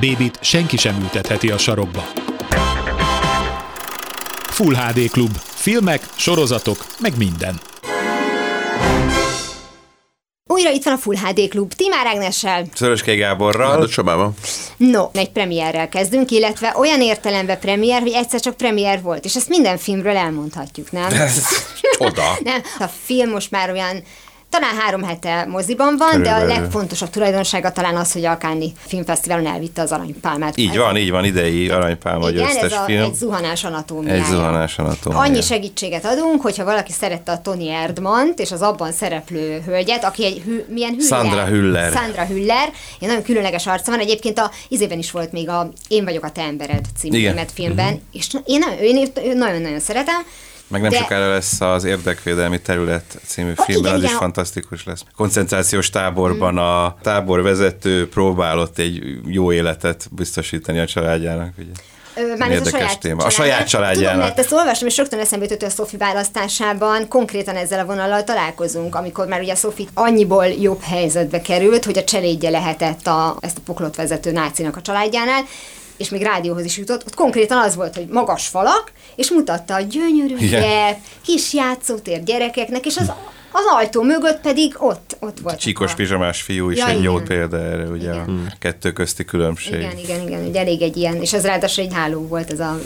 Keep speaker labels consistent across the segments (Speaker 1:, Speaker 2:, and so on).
Speaker 1: Bébit senki sem ültetheti a sarokba. Full HD Klub. Filmek, sorozatok, meg minden.
Speaker 2: Újra itt van a Full HD Klub, Timár Ágnessel.
Speaker 3: Szöröskei Gáborral.
Speaker 4: Áldott Csabával.
Speaker 2: No, egy premierrel kezdünk, illetve olyan értelemben premier, hogy egyszer csak premier volt, és ezt minden filmről elmondhatjuk, nem?
Speaker 3: Ez csoda.
Speaker 2: Nem, a film most már olyan talán három hete moziban van, de a
Speaker 3: Körülbelül.
Speaker 2: legfontosabb tulajdonsága talán az, hogy a Cannes Filmfesztiválon elvitte az aranypálmát.
Speaker 3: Így van, így van, idei aranypálma
Speaker 2: Igen,
Speaker 3: győztes
Speaker 2: ez a,
Speaker 3: film.
Speaker 2: egy zuhanás anatómiája.
Speaker 3: Egy zuhanás anatómiája.
Speaker 2: Annyi segítséget adunk, hogyha valaki szerette a Tony Erdmant és az abban szereplő hölgyet, aki egy hű, milyen Hüller.
Speaker 3: Sandra Hüller.
Speaker 2: Sandra Hüller. Egy nagyon különleges arca van. Egyébként a izében is volt még a Én vagyok a te embered című filmben, és én nagyon- én én nagyon-nagyon szeretem.
Speaker 3: Meg nem
Speaker 2: de-
Speaker 3: sokára lesz az Érdekvédelmi Terület című
Speaker 2: Ah,
Speaker 3: filmben,
Speaker 2: igen,
Speaker 3: az is
Speaker 2: igen.
Speaker 3: fantasztikus lesz. Koncentrációs táborban a táborvezető próbálott egy jó életet biztosítani a családjának. Ugye.
Speaker 2: Már ez a
Speaker 3: Érdekes
Speaker 2: saját
Speaker 3: téma. A saját családjának.
Speaker 2: Tudom, mert ezt olvastam, és rögtön eszembe jutott, hogy a Sophie választásában konkrétan ezzel a vonallal találkozunk, amikor már ugye Sophie annyiból jobb helyzetbe került, hogy a cselédje lehetett a, ezt a poklot vezető nácinak a családjánál, és még rádióhoz is jutott, ott konkrétan az volt, hogy magas falak, és mutatta a gyönyörű
Speaker 3: Igen.
Speaker 2: gyep, kis játszótér gyerekeknek, és az, az ajtó mögött pedig ott, ott volt.
Speaker 3: Csíkos
Speaker 2: a-
Speaker 3: pizsamás fiú is
Speaker 2: Ja,
Speaker 3: egy jó
Speaker 2: igen.
Speaker 3: példa erre, ugye a kettő közti különbség.
Speaker 2: Igen, igen, igen, hogy elég egy ilyen, és ez ráadásul egy háló volt ez a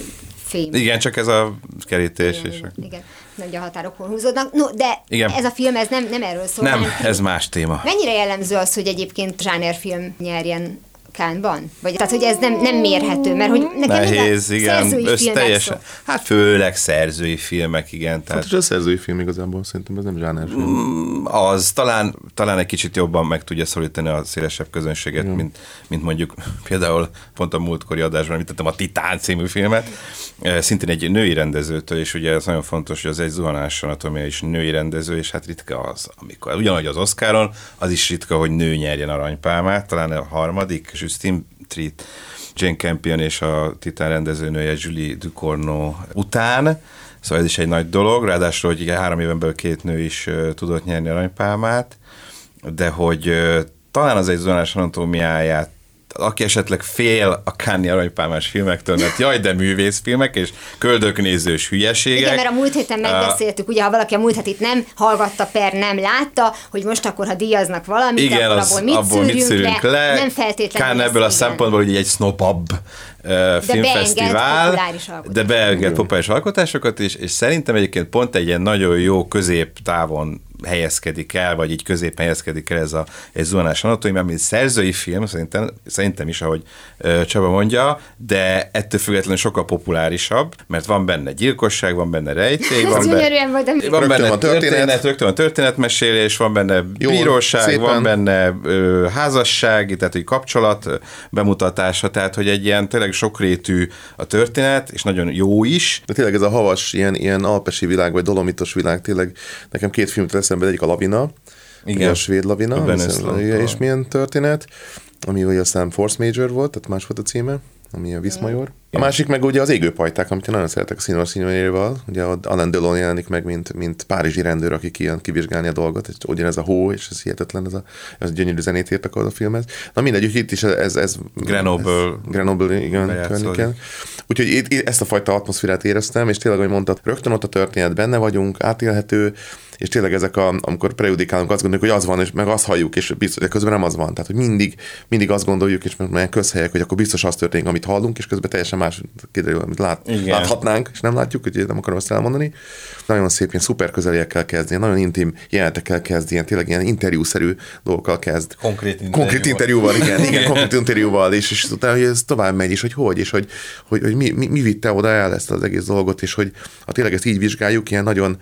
Speaker 2: fém.
Speaker 3: Igen, csak ez a kerítés
Speaker 2: Igen,
Speaker 3: is.
Speaker 2: igen, igen. Nagy a határokon húzódnak. No, de
Speaker 3: Igen.
Speaker 2: ez a film, ez nem, nem erről szól.
Speaker 3: Nem, ez más téma.
Speaker 2: Mennyire jellemző az, hogy egyébként zsánerfilm nyerjen Kánban? Vagy tehát, hogy ez nem, nem mérhető, mert hogy nekem
Speaker 3: Nehéz, igen,
Speaker 2: filmek
Speaker 3: teljesen.
Speaker 2: szó.
Speaker 3: Hát főleg szerzői filmek, igen.
Speaker 4: Hát
Speaker 3: Tehát
Speaker 4: és a szerzői film igazából szerintem ez nem zsánerfilm.
Speaker 3: az talán, talán egy kicsit jobban meg tudja szorítani a szélesebb közönséget, mint, mint mondjuk például pont a múltkori adásban említettem a Titán című filmet, szintén egy női rendezőtől, és ugye ez nagyon fontos, hogy az egy zuhanás anatómia is női rendező, és hát ritka az, amikor ugyanúgy az Oscaron, az is ritka, hogy nő nyerjen aranypálmát, talán a harmadik, Justine Triet, Jane Campion és a Titán rendezőnője Julie Ducournau után, Szóval ez is egy nagy dolog, ráadásul, hogy ugye három éven belül két nő is tudott nyerni aranypálmát, de hogy talán az egy zónás anatómiáját aki esetleg fél a Káni aranypálmás filmektől, mert jaj, de művészfilmek és köldöknézős hülyeségek.
Speaker 2: Igen, mert a múlt héten megbeszéltük, ugye ha valaki a múlt hétit nem hallgatta per, nem látta, hogy most akkor, ha díjaznak valamit,
Speaker 3: igen,
Speaker 2: akkor
Speaker 3: az,
Speaker 2: abból mit,
Speaker 3: abból mit szűrünk le.
Speaker 2: Nem feltétlenül.
Speaker 3: Kán ebből a szempontból ugye egy snopabb filmfesztivál, de beenged populáris alkotásokat is, és szerintem egyébként pont egy ilyen nagyon jó középtávon helyezkedik el, vagy így közép helyezkedik el ez a egy zuhanás anatómia, mint szerzői film, szerintem, szerintem is, ahogy Csaba mondja, de ettől függetlenül sokkal populárisabb, mert van benne gyilkosság, van benne rejtély,
Speaker 2: Ez
Speaker 3: van benne,
Speaker 2: volt,
Speaker 3: van
Speaker 4: Rögtön
Speaker 3: benne
Speaker 4: van történet.
Speaker 3: történet, rögtön van történetmesélés, van benne
Speaker 4: Jó,
Speaker 3: bíróság,
Speaker 4: szépen.
Speaker 3: van benne ö, házasság, tehát hogy kapcsolat bemutatása, tehát hogy egy ilyen tényleg sokrétű a történet, és nagyon jó is.
Speaker 4: De tényleg ez a havas, ilyen, ilyen alpesi világ, vagy dolomitos világ, tényleg nekem két film jut eszembe, egyik a Lavina,
Speaker 3: Igen.
Speaker 4: A svéd Lavina,
Speaker 3: A
Speaker 4: szerintem- és milyen történet, ami ugye aztán Force Major volt, tehát más volt a címe, ami a Viszmajor. A másik meg ugye az égőpajták, amit én nagyon szeretek a színvonal színvonalával. Ugye Alain Delon jelenik meg, mint, mint párizsi rendőr, aki kijön kivizsgálni a dolgot, és ugyanez a hó, és ez hihetetlen, ez a, ez a gyönyörű zenét írtak az a filmhez. Na mindegy, úgyhogy itt is ez... ez
Speaker 3: Grenoble.
Speaker 4: ez, Grenoble, igen, környéken. Úgyhogy itt, ezt a fajta atmoszférát éreztem, és tényleg, ahogy mondtad, rögtön ott a történet benne vagyunk, átélhető, és tényleg ezek, a, amikor prejudikálunk, azt gondoljuk, hogy az van, és meg azt halljuk, és biztos, de közben nem az van. Tehát, hogy mindig, mindig azt gondoljuk, és mert közhelyek, hogy akkor biztos az történik, amit hallunk, és közben teljesen más kiderül, amit lát,
Speaker 3: Igen.
Speaker 4: láthatnánk, és nem látjuk, hogy nem akarom ezt elmondani. Nagyon szép, ilyen szuper közeliekkel kezd, ilyen nagyon intim jelenetekkel kezd, ilyen tényleg ilyen interjúszerű dolgokkal kezd.
Speaker 3: Konkrét interjúval.
Speaker 4: Konkrét interjúval, igen, igen, konkrét interjúval, és, és utána, hogy ez tovább megy, és hogy hogy, és hogy, hogy, hogy mi, mi, mi, vitte oda el ezt az egész dolgot, és hogy ha tényleg ezt így vizsgáljuk, ilyen nagyon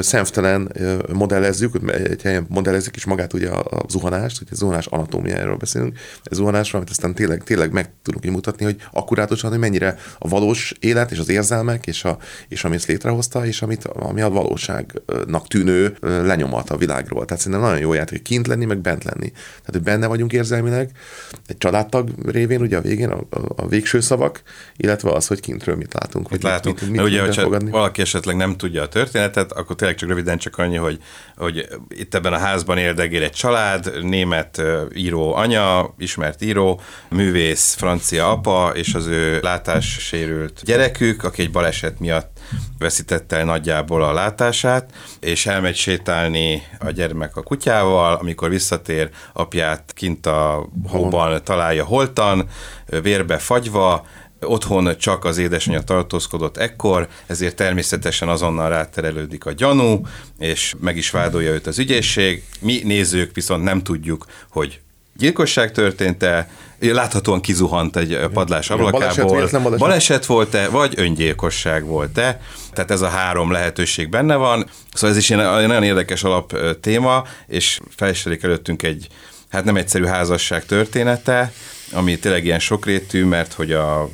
Speaker 4: szemtelen modellezzük, egy helyen modellezzük is magát ugye a, a zuhanást, ugye a zuhanás anatómiájáról beszélünk, a zuhanásról, amit aztán tényleg, tényleg meg tudunk mutatni, hogy akkurátusan, hogy mennyire a valós élet és az érzelmek, és, a, és ami ezt létrehozta, és amit, ami a valóságnak tűnő lenyomat a világról. Tehát szerintem nagyon jó játék kint lenni, meg bent lenni. Tehát, hogy benne vagyunk érzelmileg, egy családtag révén, ugye a végén a, a, a végső szavak, illetve az, hogy kintről mit látunk.
Speaker 3: Mit
Speaker 4: hogy
Speaker 3: látunk.
Speaker 4: Mit,
Speaker 3: Mit,
Speaker 4: mit,
Speaker 3: ugye,
Speaker 4: mit
Speaker 3: hogyha
Speaker 4: befogadni.
Speaker 3: valaki esetleg nem tudja a történetet, akkor tényleg csak röviden csak annyi, hogy, hogy itt ebben a házban érdegél egy család, német író anya, ismert író, művész, francia apa, és az ő látássérült gyerekük, aki egy baleset miatt veszítette el nagyjából a látását, és elmegy sétálni a gyermek a kutyával, amikor visszatér, apját kint a hóban találja holtan, vérbe fagyva, Otthon csak az édesanyja tartózkodott ekkor, ezért természetesen azonnal ráterelődik a gyanú, és meg is vádolja őt az ügyészség. Mi nézők viszont nem tudjuk, hogy gyilkosság történt-e, láthatóan kizuhant egy padlás
Speaker 4: baleset,
Speaker 3: ablakából.
Speaker 4: véletlen baleset.
Speaker 3: baleset volt-e, vagy öngyilkosság volt-e. Tehát ez a három lehetőség benne van. Szóval ez is egy nagyon érdekes alap téma, és felserik előttünk egy, hát nem egyszerű házasság története, ami tényleg ilyen sokrétű, mert hogy a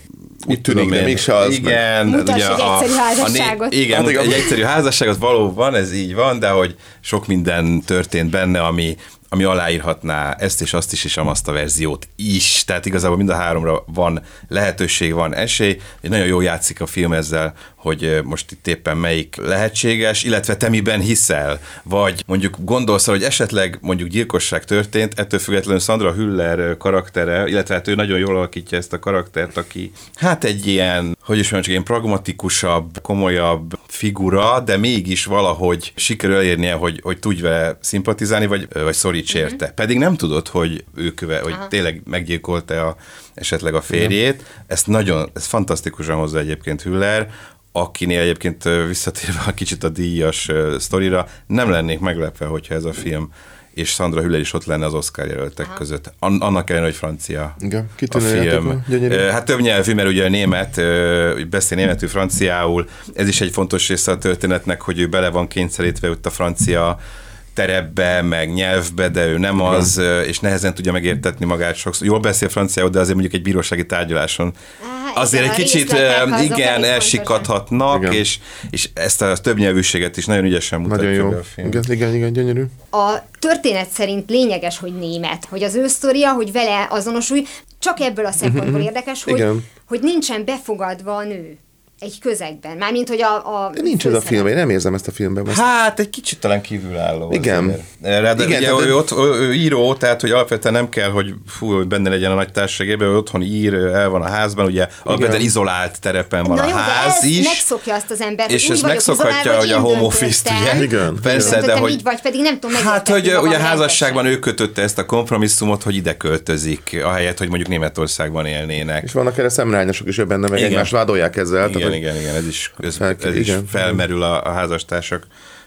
Speaker 4: Úgy tűnik, de mégse az,
Speaker 3: Igen.
Speaker 2: Mutass
Speaker 3: ugye
Speaker 2: egy
Speaker 3: a-
Speaker 2: egyszerű
Speaker 3: a né-
Speaker 2: házasságot.
Speaker 3: igen,
Speaker 4: Hát igen.
Speaker 3: egy egyszerű házasságot valóban, ez így van, de hogy sok minden történt benne, ami, ami aláírhatná ezt és azt is, és azt a verziót is. Tehát igazából mind a háromra van lehetőség, van esély. Egy nagyon jól játszik a film ezzel, hogy most itt éppen melyik lehetséges, illetve te miben hiszel, vagy mondjuk gondolsz, hogy esetleg mondjuk gyilkosság történt, ettől függetlenül Sandra Hüller karaktere, illetve hát ő nagyon jól alakítja ezt a karaktert, aki hát egy ilyen, hogy is csak ilyen pragmatikusabb, komolyabb figura, de mégis valahogy sikerül elérnie, hogy, hogy tudj vele szimpatizálni, vagy, vagy szoríts érte. Pedig nem tudod, hogy ő köve, hogy tényleg meggyilkolta a, esetleg a férjét. Ezt nagyon, ez fantasztikusan hozza egyébként Hüller, akinél egyébként visszatérve a kicsit a díjas sztorira, nem lennék meglepve, hogyha ez a film és Sandra Hüller is ott lenne az Oscar jelöltek Aha. között. An- annak ellenére, hogy francia
Speaker 4: Igen,
Speaker 3: a film. Ö, Hát több nyelvű, mert ugye a német, beszél németül, franciául. Ez is egy fontos része a történetnek, hogy ő bele van kényszerítve ott a francia terepbe, meg nyelvbe, de ő nem az, ö, és nehezen tudja megértetni magát sokszor. Jól beszél franciául, de azért mondjuk egy bírósági tárgyaláson
Speaker 2: Á,
Speaker 3: azért
Speaker 2: igen,
Speaker 3: egy kicsit igen, elsikadhatnak,
Speaker 4: Igen.
Speaker 3: és, és ezt a többnyelvűséget is nagyon ügyesen mutatja
Speaker 4: Nagyon jó.
Speaker 3: a film.
Speaker 4: Igen, igen, igen, gyönyörű.
Speaker 2: A történet szerint lényeges, hogy német, hogy az ő sztoria, hogy vele azonosulj, csak ebből a szempontból érdekes, hogy,
Speaker 4: Igen.
Speaker 2: hogy nincsen befogadva a nő egy közegben. Mármint, hogy a, a
Speaker 4: De nincs ez a film, én nem érzem ezt a filmben. Ezt
Speaker 3: Hát egy kicsit talán kívülálló.
Speaker 4: Igen.
Speaker 3: azért. Ráadásul
Speaker 4: Igen,
Speaker 3: ugye
Speaker 4: tehát-
Speaker 3: ő, ott, ő író, tehát hogy alapvetően nem kell, hogy fú, hogy benne legyen a nagy társaságében, ő otthon ír, el van a házban, ugye alapvetően izolált terepen van
Speaker 2: Na
Speaker 3: a
Speaker 2: jó, de
Speaker 3: ház
Speaker 2: ez
Speaker 3: is.
Speaker 2: megszokja azt az ember,
Speaker 3: És
Speaker 2: hogy
Speaker 3: ez megszokhatja, hogy a home office-t, ugye?
Speaker 4: Igen.
Speaker 3: Persze, de hogy...
Speaker 2: így vagy, pedig nem tudom
Speaker 3: Hát, hogy ugye a házasságban ő kötötte ezt a kompromisszumot, hogy ide költözik, ahelyett, hogy mondjuk Németországban élnének.
Speaker 4: És vannak erre szemrányosok is benne, meg egymást vádolják ezzel.
Speaker 3: Igen, igen, igen, ez is, ez,
Speaker 4: Fel-
Speaker 3: ez is
Speaker 4: igen.
Speaker 3: felmerül a, a házastársak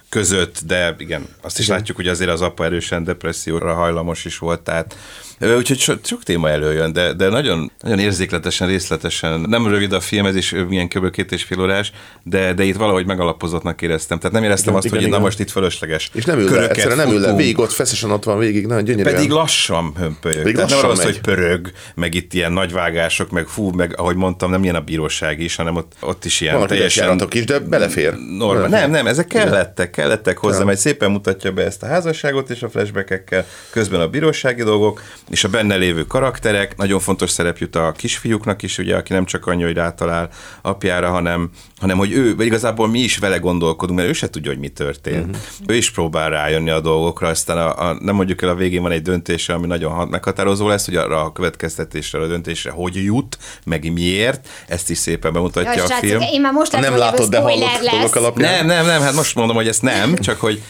Speaker 3: között, de igen, azt is látjuk, hogy azért az apa erősen depresszióra hajlamos is volt, tehát úgyhogy so, sok téma előjön, de, de nagyon, nagyon érzékletesen, részletesen, nem rövid a film, ez is milyen kb. két és fél órás, de, de itt valahogy megalapozottnak éreztem, tehát nem éreztem
Speaker 4: Igen,
Speaker 3: azt,
Speaker 4: igen,
Speaker 3: hogy
Speaker 4: igen.
Speaker 3: na most itt fölösleges
Speaker 4: És nem ül le, egyszerűen nem ül le, végig ott feszesen ott van végig, nagyon gyönyörűen.
Speaker 3: Pedig lassan hömpölyög.
Speaker 4: Pedig
Speaker 3: nem
Speaker 4: lassan
Speaker 3: szól,
Speaker 4: megy.
Speaker 3: hogy pörög, meg itt ilyen nagy vágások, meg fú, meg ahogy mondtam, nem ilyen a bíróság is, hanem ott, ott is ilyen
Speaker 4: Vannak
Speaker 3: teljesen
Speaker 4: is, de belefér.
Speaker 3: Norma.
Speaker 4: Belefér.
Speaker 3: Nem, nem, ezek kellettek, kellettek hozzá, mert szépen mutatja be ezt a házasságot és a flashbackekkel, közben a bírósági dolgok, és a benne lévő karakterek. Nagyon fontos szerep jut a kisfiúknak is, ugye, aki nem csak annyi, hogy rátalál apjára, hanem, hanem hogy ő, vagy igazából mi is vele gondolkodunk, mert ő se tudja, hogy mi történt. Uh-huh. Ő is próbál rájönni a dolgokra, aztán a, a, nem mondjuk el, a végén van egy döntése, ami nagyon hat- meghatározó lesz, hogy arra a következtetésre, a döntésre hogy jut, meg miért, ezt is szépen bemutatja
Speaker 2: Jaj,
Speaker 3: a
Speaker 2: srácok,
Speaker 3: film.
Speaker 2: én már most
Speaker 4: Nem
Speaker 2: látom,
Speaker 4: látod, de hallott
Speaker 2: lesz.
Speaker 4: alapján.
Speaker 3: Nem, nem, nem, hát most mondom, hogy ezt nem, csak hogy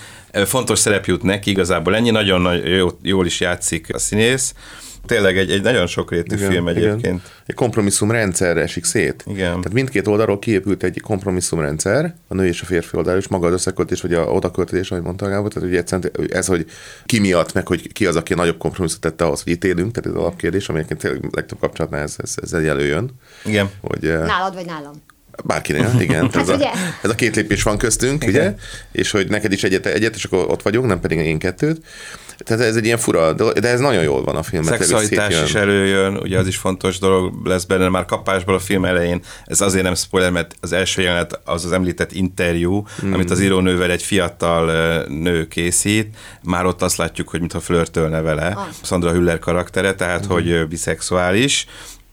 Speaker 3: fontos szerep jut neki, igazából ennyi, nagyon nagy, jó, jól is játszik a színész. Tényleg egy, egy nagyon sokrétű igen, film egyébként.
Speaker 4: Igen. Egy kompromisszum rendszerre esik szét.
Speaker 3: Igen.
Speaker 4: Tehát mindkét oldalról kiépült egy kompromisszum rendszer, a nő és a férfi oldal, és maga az összeköltés, vagy a odaköltés, ahogy mondta Gábor, tehát ugye egyszerűen ez, hogy ki miatt, meg hogy ki az, aki a nagyobb kompromisszumot tette ahhoz, hogy itt élünk, tehát ez alapkérdés, ami egyébként tényleg legtöbb kapcsolatnál ez, ez, ez előjön.
Speaker 3: Igen.
Speaker 4: Hogy,
Speaker 2: Nálad vagy nálam?
Speaker 4: Bárkinél, igen.
Speaker 2: Hát
Speaker 4: ez, a,
Speaker 2: ugye?
Speaker 4: ez a két lépés van köztünk, ugye? És hogy neked is egyet, egyet, és akkor ott vagyunk, nem pedig én kettőt. Tehát ez egy ilyen fura, de ez nagyon jól van a filmben.
Speaker 3: Szexualitás is
Speaker 4: jön.
Speaker 3: előjön, ugye az is fontos dolog lesz benne, már kapásból a film elején, ez azért nem spoiler, mert az első jelenet az az említett interjú, mm. amit az írónővel egy fiatal nő készít, már ott azt látjuk, hogy mintha flörtölne vele, ah. Sandra Hüller karaktere, tehát mm. hogy biszexuális,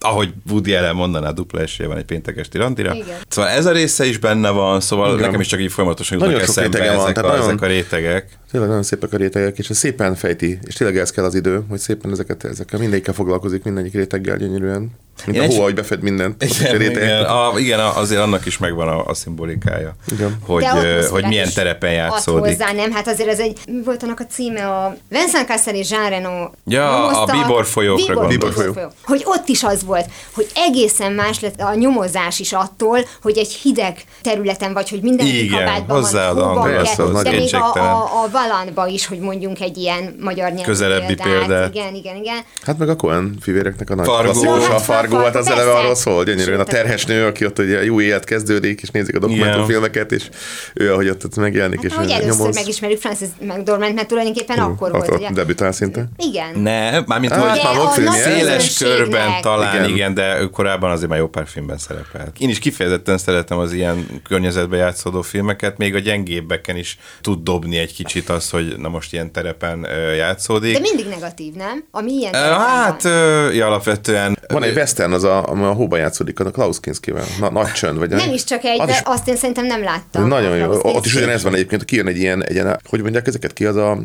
Speaker 3: ahogy Woody Allen mondaná, dupla esélye van egy péntek esti randira.
Speaker 2: Igen.
Speaker 3: Szóval ez a része is benne van, szóval
Speaker 4: Igen.
Speaker 3: nekem is csak így folyamatosan
Speaker 4: Nagyon
Speaker 3: jutnak
Speaker 4: sok
Speaker 3: eszembe
Speaker 4: van,
Speaker 3: ezek,
Speaker 4: tehát
Speaker 3: a,
Speaker 4: nagyon-
Speaker 3: ezek a rétegek.
Speaker 4: Tényleg nagyon szépek a rétegek, és ez szépen fejti, és tényleg ez kell az idő, hogy szépen ezeket, ezekkel mindegyikkel foglalkozik, mindegyik réteggel gyönyörűen. Mint
Speaker 3: Én
Speaker 4: a
Speaker 3: egy-
Speaker 4: hó, hogy befed mindent.
Speaker 3: Igen, igen, a, igen, azért annak is megvan a, a szimbolikája,
Speaker 4: Igen.
Speaker 3: hogy,
Speaker 2: De
Speaker 3: ö,
Speaker 2: atmoszférát
Speaker 3: hogy milyen terepen játszódik.
Speaker 2: hozzá, nem? Hát azért ez egy, mi volt annak a címe? A Vincent Cassel és Jean Reno
Speaker 3: Ja, a Bíbor folyókra
Speaker 2: Bíbor. Bíbor folyó. Hogy ott is az volt, hogy egészen más lett a nyomozás is attól, hogy egy hideg területen vagy, hogy minden
Speaker 3: Igen,
Speaker 2: kabátban van,
Speaker 4: az
Speaker 2: de
Speaker 4: nagyon
Speaker 2: még a, a, a Valantba is, hogy mondjunk egy ilyen magyar nyelvű
Speaker 3: Közelebbi példát.
Speaker 2: Igen, igen, igen.
Speaker 4: Hát meg a Cohen fivéreknek a nagy
Speaker 3: Fargo.
Speaker 4: klasszikus,
Speaker 2: Ja,
Speaker 4: a
Speaker 2: hát
Speaker 4: Fargo, hát az eleve arról szól, gyönyörűen. A terhes nő, aki ott ugye jó élet kezdődik, és nézik a dokumentumfilmeket, és ő, ahogy ott, ott megjelenik,
Speaker 2: Hát,
Speaker 4: és
Speaker 2: hogy először
Speaker 4: nyomoz.
Speaker 2: megismerjük Francis McDormand, mert tulajdonképpen akkor
Speaker 4: ott,
Speaker 2: volt,
Speaker 4: ott debütál szinte.
Speaker 2: Igen.
Speaker 3: Ne, mármint,
Speaker 4: Hát,
Speaker 3: hogy
Speaker 4: volt
Speaker 2: nagy
Speaker 3: széles körben talán,
Speaker 4: Igen.
Speaker 3: de ő korábban azért már jó pár filmben szerepelt. Én is kifejezetten szeretem az ilyen környezetben játszódó filmeket, még a gyengébbeken is tud dobni egy kicsit az, hogy na most ilyen terepen játszódik.
Speaker 2: De mindig negatív, nem? Ami ilyen
Speaker 3: Hát, ja, alapvetően
Speaker 4: Van egy western, az a, ami a hóban játszódik, a Klaus Kinskivel. Na, nagy csönd, vagy
Speaker 2: Nem is csak egy,
Speaker 4: az
Speaker 2: de
Speaker 4: is
Speaker 2: azt én szerintem nem láttam.
Speaker 4: Nagyon jó. Ott is ugyanez van egyébként, kijön egy ilyen, egy ilyen, hogy mondják ezeket ki, az a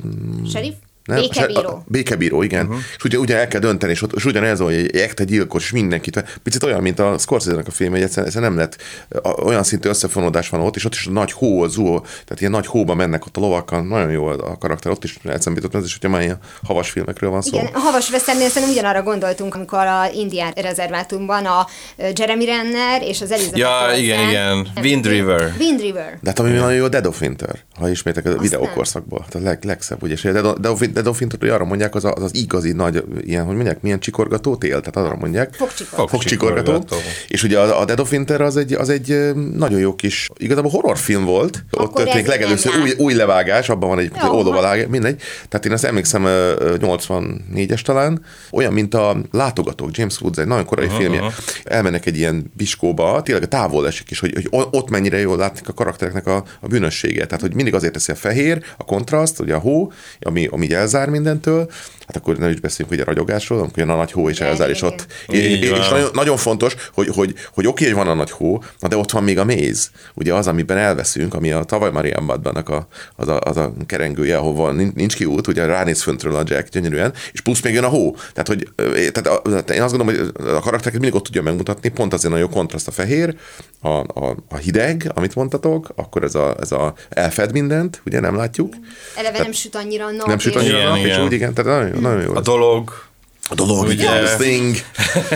Speaker 2: Sheriff?
Speaker 4: Nem,
Speaker 2: Békebíró.
Speaker 4: a- Békebíró, igen. Uh-huh. És ugye, ugye el kell dönteni, és, ott, és ugyanez, hogy egy ekte gyilkos, és mindenkit. Picit olyan, mint a Scorsese-nek a film, hogy egyszerűen, egyszerűen nem lett, a- olyan szintű összefonódás van ott, és ott is a nagy hó, a zuhó, tehát ilyen nagy hóba mennek ott a lovakkal, nagyon jó a karakter, ott is eszembe jutott, ez is, hogyha már ilyen havas filmekről van szó.
Speaker 2: Igen, a Havas Veszternél szerintem ugyanarra gondoltunk, amikor a Indián rezervátumban a Jeremy Renner és az Elizabeth
Speaker 3: Ja,
Speaker 2: Olsen-
Speaker 3: igen, igen. Wind River.
Speaker 2: Wind River.
Speaker 4: De hát ami nagyon jó, a Dead of Winter, ha ismétek a videókorszakból. Tehát a leg, legszebb, ugye. És a Dead of, Of Winter, hogy arra mondják, az, a, az az igazi nagy, ilyen, hogy mondják, milyen csikorgató tél, tehát arra mondják.
Speaker 2: Fogcsikor.
Speaker 4: Fogcsikorgató.
Speaker 3: Fogcsikorgató.
Speaker 4: És ugye a, a Dead of Winter az egy, az egy nagyon jó kis, igazából horrorfilm volt. Ott
Speaker 2: Akkor
Speaker 4: történik
Speaker 2: ez
Speaker 4: legelőször új, új levágás, abban van egy oldóvalág, mindegy. Tehát én azt emlékszem, ö, ö, 84-es talán, olyan, mint a Látogatók, James Woods, egy nagyon korai uh-huh. filmje. Elmennek egy ilyen biskóba, tényleg a távol esik is, hogy, hogy ott mennyire jól látni a karaktereknek a, a bűnössége. Tehát, hogy mindig azért teszi a fehér, a kontraszt, ugye a hó, ami, ami így elzár mindentől, hát akkor nem is beszéljünk ugye a ragyogásról, amikor jön a nagy hó és elzár, és ott
Speaker 3: igen.
Speaker 4: és, és nagyon, nagyon fontos, hogy, hogy, hogy oké, hogy van a nagy hó, na de ott van még a méz. Ugye az, amiben elveszünk, ami a tavaly Marianbadbannak a, az, a, az a kerengője, ahova nin- nincs ki út, ugye ránéz föntről a Jack gyönyörűen, és plusz még jön a hó. Tehát, hogy tehát, a, tehát én azt gondolom, hogy a karaktereket mindig ott tudja megmutatni, pont azért nagyon kontraszt a fehér, a, a, a hideg, amit mondtatok, akkor ez a, ez a elfed mindent, ugye nem látjuk,
Speaker 2: Eleve nem süt annyira a nap.
Speaker 4: nem süt annyira
Speaker 3: Igen,
Speaker 4: a nap, és
Speaker 3: igen.
Speaker 4: úgy igen, tehát nagyon, jó, nagyon jó.
Speaker 3: a dolog,
Speaker 4: A dolog,
Speaker 3: Ugye-
Speaker 4: the thing.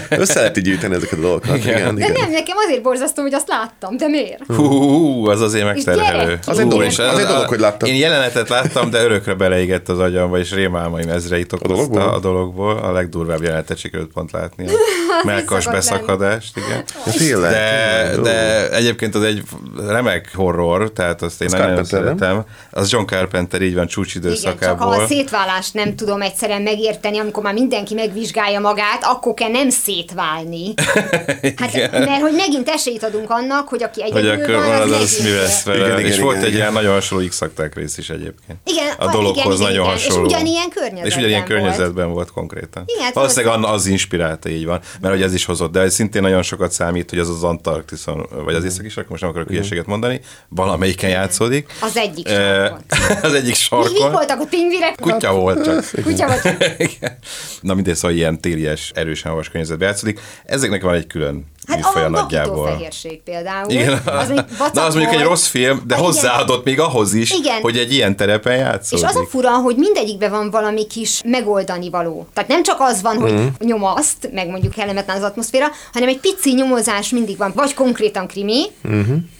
Speaker 4: Össze lehet így gyűjteni ezeket a dolgokat. Igen, igen.
Speaker 2: De nem, nekem azért borzasztó, hogy azt láttam, de miért?
Speaker 3: Hú, az azért megterhelő.
Speaker 4: Az egy dolog-
Speaker 3: és
Speaker 4: az egy dolog, hogy láttad.
Speaker 3: Én jelenetet láttam, de örökre beleégett az agyamba, és rémálmaim ezreit okozta a
Speaker 4: dologból?
Speaker 3: A, dologból. a legdurvább jelenetet sikerült pont látni. Melkas beszakadást, igen.
Speaker 4: Ja, tényleg.
Speaker 3: De,
Speaker 4: tényleg,
Speaker 3: de egyébként az egy remek horror, tehát azt én
Speaker 4: Az
Speaker 3: nagyon szeretem. Az John Carpenter, így van,
Speaker 2: Igen, csak
Speaker 3: csúcsidőszakából.
Speaker 2: ha a szétválást nem tudom egyszerűen megérteni, amikor már mindenki megvizsgálja magát, akkor kell nem szétválni. Hát, mert hogy megint esélyt adunk annak, hogy aki
Speaker 3: hogy
Speaker 2: egyedül
Speaker 3: akkor
Speaker 2: van,
Speaker 3: az, az
Speaker 2: megírja.
Speaker 3: mi lesz vele.
Speaker 4: Igen, igen,
Speaker 3: és volt
Speaker 4: igen,
Speaker 3: egy
Speaker 4: igen.
Speaker 3: ilyen nagyon hasonló x rész is egyébként.
Speaker 2: Igen,
Speaker 3: a dologhoz
Speaker 2: igen,
Speaker 3: nagyon
Speaker 2: igen. És
Speaker 3: hasonló.
Speaker 2: ugyanilyen környezetben
Speaker 3: És ugyanilyen
Speaker 2: volt.
Speaker 3: környezetben volt konkrétan.
Speaker 2: Igen, hát
Speaker 3: Valószínűleg
Speaker 2: valószínűleg-
Speaker 3: az inspirálta, így van, mert hogy ez is hozott, de ez szintén nagyon sokat számít, hogy az az Antarktiszon, vagy az északi sarkon, most nem akarok hülyeséget mondani, valamelyiken játszódik.
Speaker 2: Az egyik sarkon.
Speaker 3: az egyik
Speaker 2: Mi, mi
Speaker 3: sarkon.
Speaker 2: voltak a pingvirek?
Speaker 3: Kutya volt csak.
Speaker 2: Kutya volt.
Speaker 3: Na mindegy, szóval ilyen télies, erősen havas környezetben játszódik. Ezeknek van egy külön
Speaker 2: Hát a
Speaker 3: nagyjából.
Speaker 2: vakítófehérség például.
Speaker 3: Igen,
Speaker 2: az vacak
Speaker 3: na az mondjuk egy rossz film, de
Speaker 2: Hát igen.
Speaker 3: hozzáadott még ahhoz is,
Speaker 2: Igen.
Speaker 3: hogy egy ilyen terepen
Speaker 2: És
Speaker 3: játszódik.
Speaker 2: az a fura, hogy mindegyikben van valami kis megoldani való. Tehát nem csak az van, hogy
Speaker 3: Mhm.
Speaker 2: nyomaszt, meg mondjuk kellemetlen az atmoszféra, hanem egy pici nyomozás mindig van. Vagy konkrétan krimi,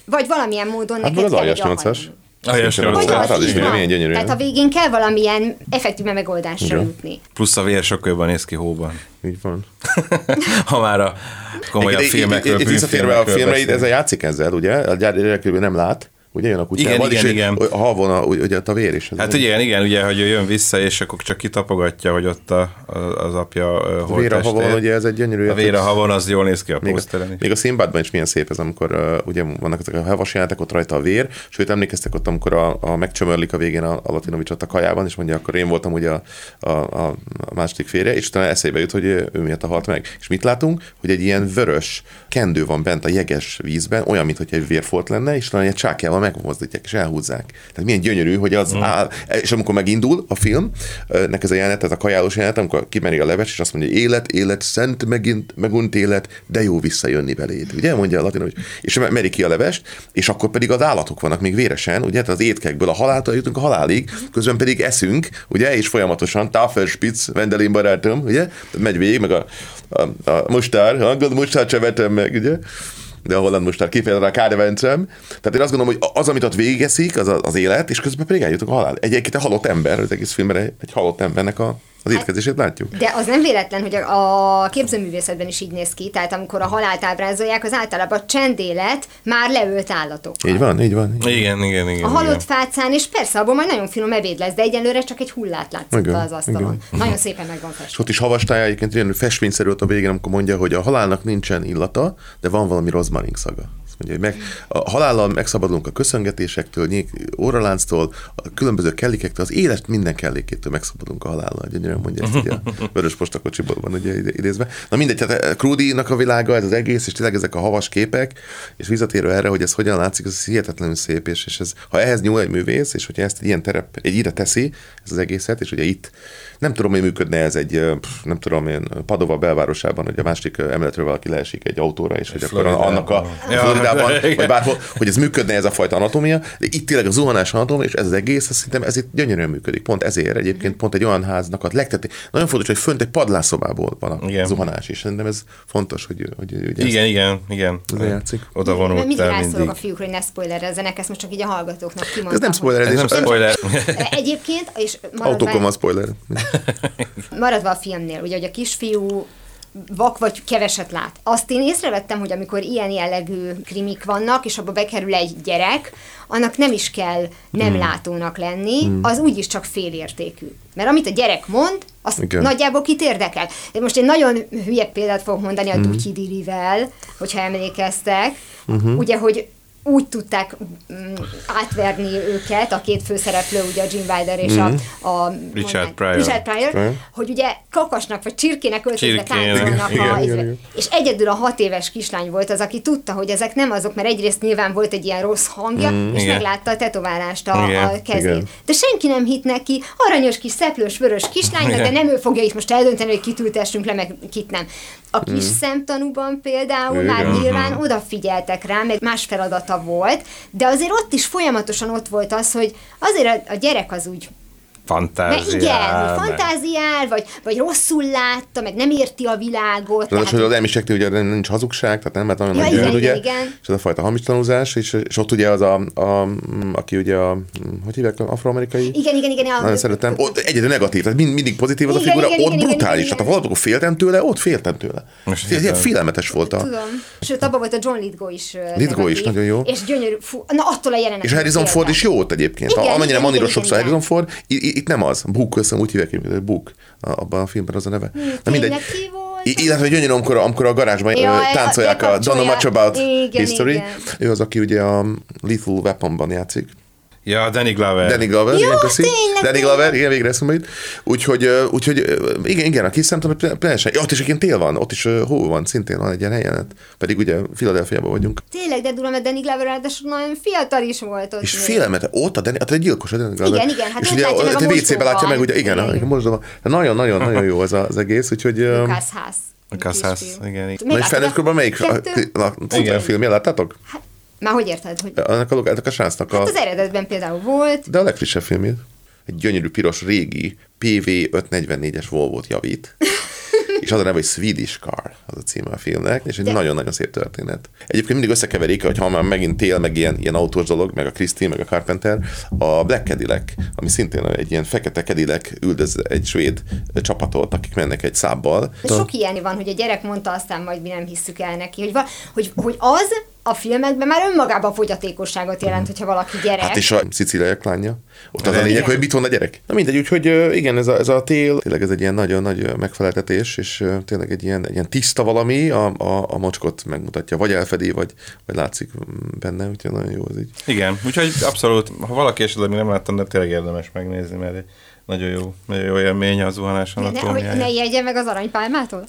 Speaker 2: vagy valamilyen módon
Speaker 4: Hát
Speaker 2: neked
Speaker 4: az
Speaker 2: kell egy alkalom.
Speaker 3: A
Speaker 4: Hát
Speaker 2: az,
Speaker 4: is
Speaker 2: van.
Speaker 4: milyen gyönyörű.
Speaker 2: Tehát a végén kell valamilyen effektíve megoldásra
Speaker 4: Igen.
Speaker 2: jutni.
Speaker 3: Plusz a vér sokkal jobban néz ki hóban.
Speaker 4: Így van.
Speaker 3: Ha már a komolyabb filmekről,
Speaker 4: Itt visszatérve a filmre, ez a játszik ezzel, ugye? A gyerekül nem lát, ugye jön a kutyával,
Speaker 3: Igen,
Speaker 4: és
Speaker 3: igen, igen.
Speaker 4: A havon a, ugye ott a vér is.
Speaker 3: Hát igen, igen, ugye, hogy ő jön vissza, és akkor csak kitapogatja, hogy ott a, az apja
Speaker 4: a vér a havon, ugye ez egy gyönyörű.
Speaker 3: A vér a havon, az jól néz ki a
Speaker 4: Még
Speaker 3: poszteren
Speaker 4: a,
Speaker 3: is.
Speaker 4: még a Sinbadban is milyen szép ez, amikor uh, ugye vannak ezek a havas jelentek, ott rajta a vér, sőt emlékeztek ott, amikor a, a megcsömörlik a végén a, a Latinovicsot a kajában, és mondja, akkor én voltam ugye a, a, a, a második férje, és utána eszébe jut, hogy ő miatt halt meg. És mit látunk? Hogy egy ilyen vörös kendő van bent a jeges vízben, olyan, mintha egy vérfolt lenne, és talán egy csákjával megmozdítják, és elhúzzák. Tehát milyen gyönyörű, hogy az mm. áll, és amikor megindul a film, nek ez a jelenet, ez a kajálós jelenet, amikor kimeri a leves, és azt mondja, élet, élet, szent, megint, megunt élet, de jó visszajönni beléd. Ugye, mondja a latinovics. És meri ki a levest, és akkor pedig az állatok vannak még véresen, ugye, tehát az étkekből a haláltól jutunk a halálig, közben pedig eszünk, ugye, és folyamatosan Tafelspitz, Vendelin barátom, ugye, megy végig, meg a, a, a mustár, a mustár se vetem meg, ugye, de a holland mustár kifejezetten a kádevencem. Tehát én azt gondolom, hogy az, amit ott végigeszik, az az élet, és közben pedig eljutunk a halál. Egyébként egy halott ember, az egész filmben egy, egy halott embernek a, az étkezését látjuk.
Speaker 2: De az nem véletlen, hogy a képzőművészetben is így néz ki, tehát amikor a halált ábrázolják, az általában a csendélet már leölt állatok.
Speaker 4: Így van, így van. Így van.
Speaker 3: Igen, igen, igen.
Speaker 2: A halott
Speaker 3: igen.
Speaker 2: fácán, és persze abból majd nagyon finom ebéd lesz, de egyelőre csak egy hullát látszott
Speaker 4: Igen,
Speaker 2: az asztalon.
Speaker 4: igen.
Speaker 2: Nagyon szépen meg van
Speaker 4: És
Speaker 2: festve.
Speaker 4: ott is havastája egyébként ilyen festményszerű ott a végén, amikor mondja, hogy a halálnak nincsen illata, de van valami rozmarin szaga. Mondja, hogy meg, a halállal megszabadulunk a köszöngetésektől, nyík, óralánctól, a különböző kellikektől, az élet minden kellékétől megszabadulunk a halállal. Gyönyörűen mondja ezt ugye a vörös postakocsiból van ugye idézve. Na mindegy, tehát Krúdinak a világa, ez az egész, és tényleg ezek a havas képek, és visszatérve erre, hogy ez hogyan látszik, ez hihetetlenül szép, és, és ez, ha ehhez nyúl egy művész, és hogyha ezt egy ilyen terep, egy ide teszi, ez az egészet, és ugye itt nem tudom, hogy működne ez egy, nem tudom én, Padova belvárosában, hogy a másik emeletről valaki leesik egy autóra, és hogy akkor annak a
Speaker 3: Ja,
Speaker 4: Floridában,
Speaker 3: igen.
Speaker 4: vagy bárhol, hogy ez működne ez a fajta anatómia, de itt tényleg a zuhanás anatómia, és ez az egész, azt szerintem ez itt gyönyörűen működik. Pont ezért egyébként pont egy olyan háznak a legtetté. Nagyon fontos, hogy fönt egy padlásszobából van a
Speaker 3: Igen.
Speaker 4: zuhanás, és szerintem ez fontos, hogy, hogy, hogy ez-
Speaker 3: Igen, igen, igen.
Speaker 4: Ez játszik.
Speaker 3: Oda
Speaker 2: mindig
Speaker 3: vonultál
Speaker 2: rászorog
Speaker 3: mindig.
Speaker 2: a fiúkra, hogy ne spoilerezzenek, ezt most csak így a hallgatóknak kimondtam.
Speaker 4: Ez nem spoiler,
Speaker 3: Ez nem spoiler.
Speaker 2: Egyébként, és
Speaker 4: autókon van spoiler.
Speaker 2: maradva a filmnél, ugye, hogy a kisfiú vak vagy keveset lát. Azt én észrevettem, hogy amikor ilyen jellegű krimik vannak, és abba bekerül egy gyerek, annak nem is kell nem mm. látónak lenni, mm. az úgyis csak félértékű. Mert amit a gyerek mond, az
Speaker 4: Igen.
Speaker 2: Nagyjából kit érdekel. De most egy nagyon hülye példát fogok mondani a mm. Dutyi Dirivel, hogyha emlékeztek.
Speaker 4: Mhm.
Speaker 2: Uh-huh. Ugye, hogy úgy tudták mm, átverni őket, a két főszereplő, ugye a Jim Wilder és a, a
Speaker 3: Mhm. Richard
Speaker 2: mondják,
Speaker 3: Pryor.
Speaker 2: Richard Pryor,
Speaker 4: Pryor.
Speaker 2: hogy ugye kakasnak vagy csirkének öltözve táncolnak
Speaker 3: igen,
Speaker 2: a,
Speaker 3: igen,
Speaker 4: igen.
Speaker 2: és egyedül a hat éves kislány volt az, aki tudta, hogy ezek nem azok, mert egyrészt nyilván volt egy ilyen rossz hangja, mm, és
Speaker 3: igen.
Speaker 2: meglátta a tetoválást a,
Speaker 3: Igen,
Speaker 2: a kezén.
Speaker 4: igen.
Speaker 2: De senki nem hitt neki, aranyos kis szeplős vörös kislánynak, de nem ő fogja itt most eldönteni, hogy kit ültessünk le, meg kit nem. A kis szemtanúban például
Speaker 4: Igen.
Speaker 2: már nyilván odafigyeltek rá, meg más volt, de azért ott is folyamatosan ott volt az, hogy azért a, a gyerek az úgy
Speaker 3: Fantáziál.
Speaker 2: mert igen,
Speaker 3: meg-
Speaker 2: hogy fantáziál, vagy, vagy rosszul látta, meg nem érti a világot.
Speaker 4: Ráadásul az elmiseknél ugye nincs hazugság, tehát nem lehet nagyon
Speaker 2: Ja,
Speaker 4: nagy
Speaker 2: igen,
Speaker 4: gyűlöd, ugye,
Speaker 2: igen, igen.
Speaker 4: és ez a fajta hamis tanúzás, és, és ott ugye az a, a, aki ugye a, hogy hívják, afroamerikai?
Speaker 2: Igen, igen, igen. a-
Speaker 4: Nagyon szeretem. Ott egyedül negatív, tehát mind, mindig pozitív az a
Speaker 2: Igen,
Speaker 4: figura,
Speaker 2: igen,
Speaker 4: ott
Speaker 2: igen,
Speaker 4: brutális.
Speaker 2: igen,
Speaker 4: Tehát ha valamikor féltem tőle, ott féltem tőle. Fél-
Speaker 3: hirtelen-
Speaker 4: Félelmetes volt a...
Speaker 2: Tudom. Sőt, abban volt a John Lithgow is. ö,
Speaker 4: Lithgow is nagyon jó.
Speaker 2: És gyönyörű. Fú, na attól a jelenet.
Speaker 4: És Harrison Ford is jó ott egyébként. Amennyire
Speaker 2: igen,
Speaker 4: maníros
Speaker 2: igen,
Speaker 4: sokszor
Speaker 2: igen,
Speaker 4: Harrison Ford, itt nem az. Book, azt úgy hívják, hogy Book. Abban a filmben az a neve. Na mindegy.
Speaker 2: ki volt?
Speaker 4: I- Illetve gyönyörű, amikor, amikor a garázsban
Speaker 2: Ja,
Speaker 4: táncolják a Don't know much about
Speaker 2: Igen,
Speaker 4: history.
Speaker 2: igen.
Speaker 4: Ő az, aki ugye a Lethal Weaponban játszik.
Speaker 3: Ja, Danny Glover.
Speaker 4: Danny Glover,
Speaker 2: Jó,
Speaker 4: igen, köszi.
Speaker 2: tényleg,
Speaker 4: Danny. Glover, igen, végre eszembe jut. Úgyhogy, úgyhogy igen, igen, a kis szemtanú teljesen. Ja, ott is egyébként tél van, ott is hó van, szintén van egy ilyen helyen. Pedig ugye Philadelphiában vagyunk.
Speaker 2: Tényleg, de durva, mert Danny Glover ráadásul nagyon fiatal is volt ott.
Speaker 4: És félelmet, ott a Danny, hát egy gyilkos a Danny Glover.
Speaker 2: Igen, igen, hát
Speaker 4: és ugye
Speaker 2: látja meg a
Speaker 4: ott a WC-be látja meg, ugye igen,
Speaker 2: Igen.
Speaker 4: igen. mosdóban. Nagyon-nagyon-nagyon jó az, a, az egész, úgyhogy...
Speaker 2: Lucas Haas.
Speaker 3: Lucas
Speaker 2: Kisfiú.
Speaker 3: igen, igen.
Speaker 2: Még
Speaker 4: Vagy
Speaker 2: láttad
Speaker 4: felnőtt
Speaker 2: a
Speaker 4: korban melyik? A,
Speaker 2: kettő?
Speaker 4: ti- na,
Speaker 3: Igen.
Speaker 4: a filmje, láttátok?
Speaker 2: Már hogy érted, hogy
Speaker 4: Annak a, ennek a sáncnak a...
Speaker 2: hát az eredetben például volt,
Speaker 4: De a legfrissebb filmje. Egy gyönyörű piros régi PV 544-es Volvo-t javít. és az a neve, hogy Swedish Car, az a címe a filmnek, és egy nagyon-nagyon szép történet. Egyébként mindig összekeverik, hogy ha már megint tél, meg ilyen, ilyen autós dolog, meg a Christie, meg a Carpenter, a Black Cadillac, ami szintén egy ilyen fekete Cadillac üldöz egy svéd csapatot, akik mennek egy szábbal.
Speaker 2: De sok ilyen van, hogy a gyerek mondta, aztán majd mi nem hisszük el neki, hogy, va, hogy, hogy az a filmekben már önmagában fogyatékosságot jelent, hogyha valaki gyerek.
Speaker 4: Hát és a szicíliaiak lánya. Ott az a lényeg, hogy mit a gyerek. Na mindegy, úgyhogy igen, ez a, ez a tél, tényleg ez egy ilyen nagyon nagy megfeleltetés, és tényleg egy ilyen, egy ilyen tiszta valami, a, a, a mocskot megmutatja, vagy elfedi, vagy, vagy látszik mm, benne, úgyhogy nagyon jó az így.
Speaker 3: Igen, úgyhogy abszolút, ha valaki esetleg még nem láttam, de tényleg érdemes megnézni, mert egy nagyon jó, nagyon jó élmény a zuhanás
Speaker 2: ne, ne, hogy
Speaker 3: anatómiája.
Speaker 2: ne ijedjen meg az aranypálmától?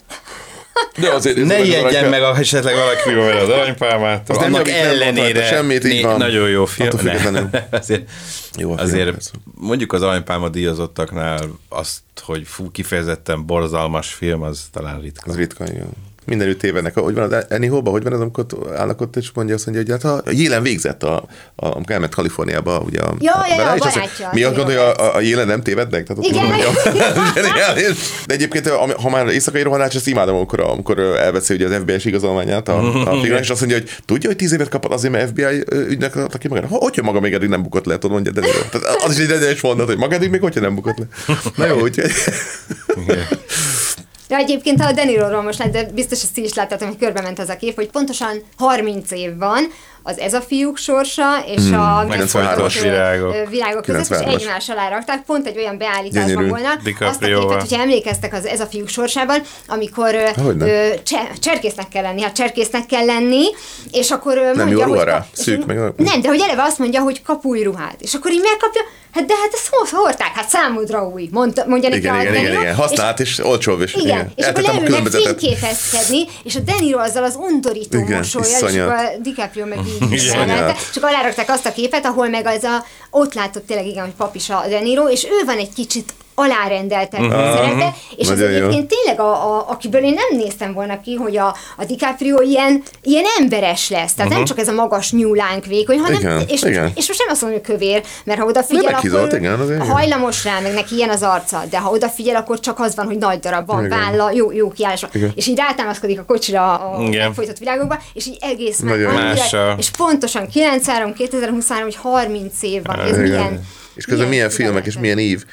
Speaker 4: De azért
Speaker 3: Ne ijedjen meg a, esetleg valaki vele az aranypálmától.
Speaker 4: Az nem
Speaker 3: Annak
Speaker 4: nem
Speaker 3: ellenére
Speaker 4: rajta semmit, így van.
Speaker 3: nagyon jó film. Ne. azért,
Speaker 4: Jó a film,
Speaker 3: azért
Speaker 4: persze.
Speaker 3: mondjuk az aranypálma díjazottaknál azt, hogy fú, kifejezetten borzalmas film, az talán ritka.
Speaker 4: Az ritka, igen. Mindenütt tévednek. Hogy van az Hall-ban, hogy van az, amikor állnak ott, és mondja azt mondja, hogy hát a Jélen végzett, a, a, amikor elment Kaliforniába, ugye a,
Speaker 2: Ja, ja, ja, a
Speaker 4: és azt
Speaker 2: barátja,
Speaker 4: mondja, Mi azt gondolja, a, a Jélen nem tévednek? Tehát ott
Speaker 2: Igen.
Speaker 4: mondja, Zseniális. De egyébként, ha már éjszakai rohanás, ezt imádom, amikor, amikor elveszi ugye az FBI-s igazolványát a, a figurán, és azt mondja, hogy tudja, hogy tíz évet kapott azért, mert FBI ügynek adta ki magát. Hogy maga még eddig nem bukott le, tudod, mondja, de Tehát az is egy rendes mondat, hogy maga eddig még hogyha nem bukott le. Na jó, úgyhogy...
Speaker 2: Ja, egyébként a Deniróról most lett, de biztos ezt is láttátok, hogy körbe ment az a kép, hogy pontosan 30 év van az ez a fiúk sorsa, és a
Speaker 3: meg a folyamatos virágok.
Speaker 2: virágok között, és
Speaker 4: 93-as.
Speaker 2: egymás alá rakták, pont egy olyan beállításban volna. Azt a képet, hogyha emlékeztek az ez a fiúk sorsában, amikor
Speaker 4: Hogyne.
Speaker 2: ö, cse- cserkésznek kell lenni, hát cserkésznek kell lenni, és akkor
Speaker 4: jó
Speaker 2: mondja,
Speaker 4: a ruha
Speaker 2: hogy...
Speaker 4: rá? Szűk, meg
Speaker 2: Nem, de hogy eleve azt mondja, hogy kap új ruhát, és akkor így megkapja, hát de hát ezt hordták, hát számodra új, mondta, mondja neki
Speaker 4: Igen,
Speaker 2: a
Speaker 4: igen, igen, igen. Használt és és
Speaker 2: igen,
Speaker 4: igen.
Speaker 2: és akkor
Speaker 4: Eltettem a
Speaker 2: leülnek fényképezkedni, és a De Niro azzal az undorító
Speaker 4: Igen,
Speaker 2: mosolyal, és akkor a DiCaprio meg így is. Csak alárakták azt a képet, ahol meg az a, ott látott tényleg igen, hogy pap is a De Niro, és ő van egy kicsit alárendeltek uh szerepe, és ez
Speaker 4: Nagyon jó.
Speaker 2: egyébként tényleg, a, a, akiből én nem néztem volna ki, hogy a, a DiCaprio ilyen, ilyen emberes lesz. Tehát nem csak ez a magas nyúlánk vékony, hanem,
Speaker 4: Igen,
Speaker 2: és,
Speaker 4: igen.
Speaker 2: és most nem azt mondom, hogy kövér, mert ha odafigyel, akkor
Speaker 4: igen, azért
Speaker 2: hajlamos rá, meg neki ilyen az arca, de ha odafigyel, akkor csak az van, hogy nagy darab van,
Speaker 4: Igen.
Speaker 2: válla, jó, jó kiállás van. És így rátámaszkodik a kocsira a
Speaker 3: Igen.
Speaker 2: megfojtott világokba, és így egész meg
Speaker 4: Nagyon
Speaker 2: annyira-
Speaker 3: Mással.
Speaker 2: és pontosan 93, 2023, hogy 30 év van, ez
Speaker 4: Igen.
Speaker 2: milyen...
Speaker 4: És közben milyen filmek, és milyen ív.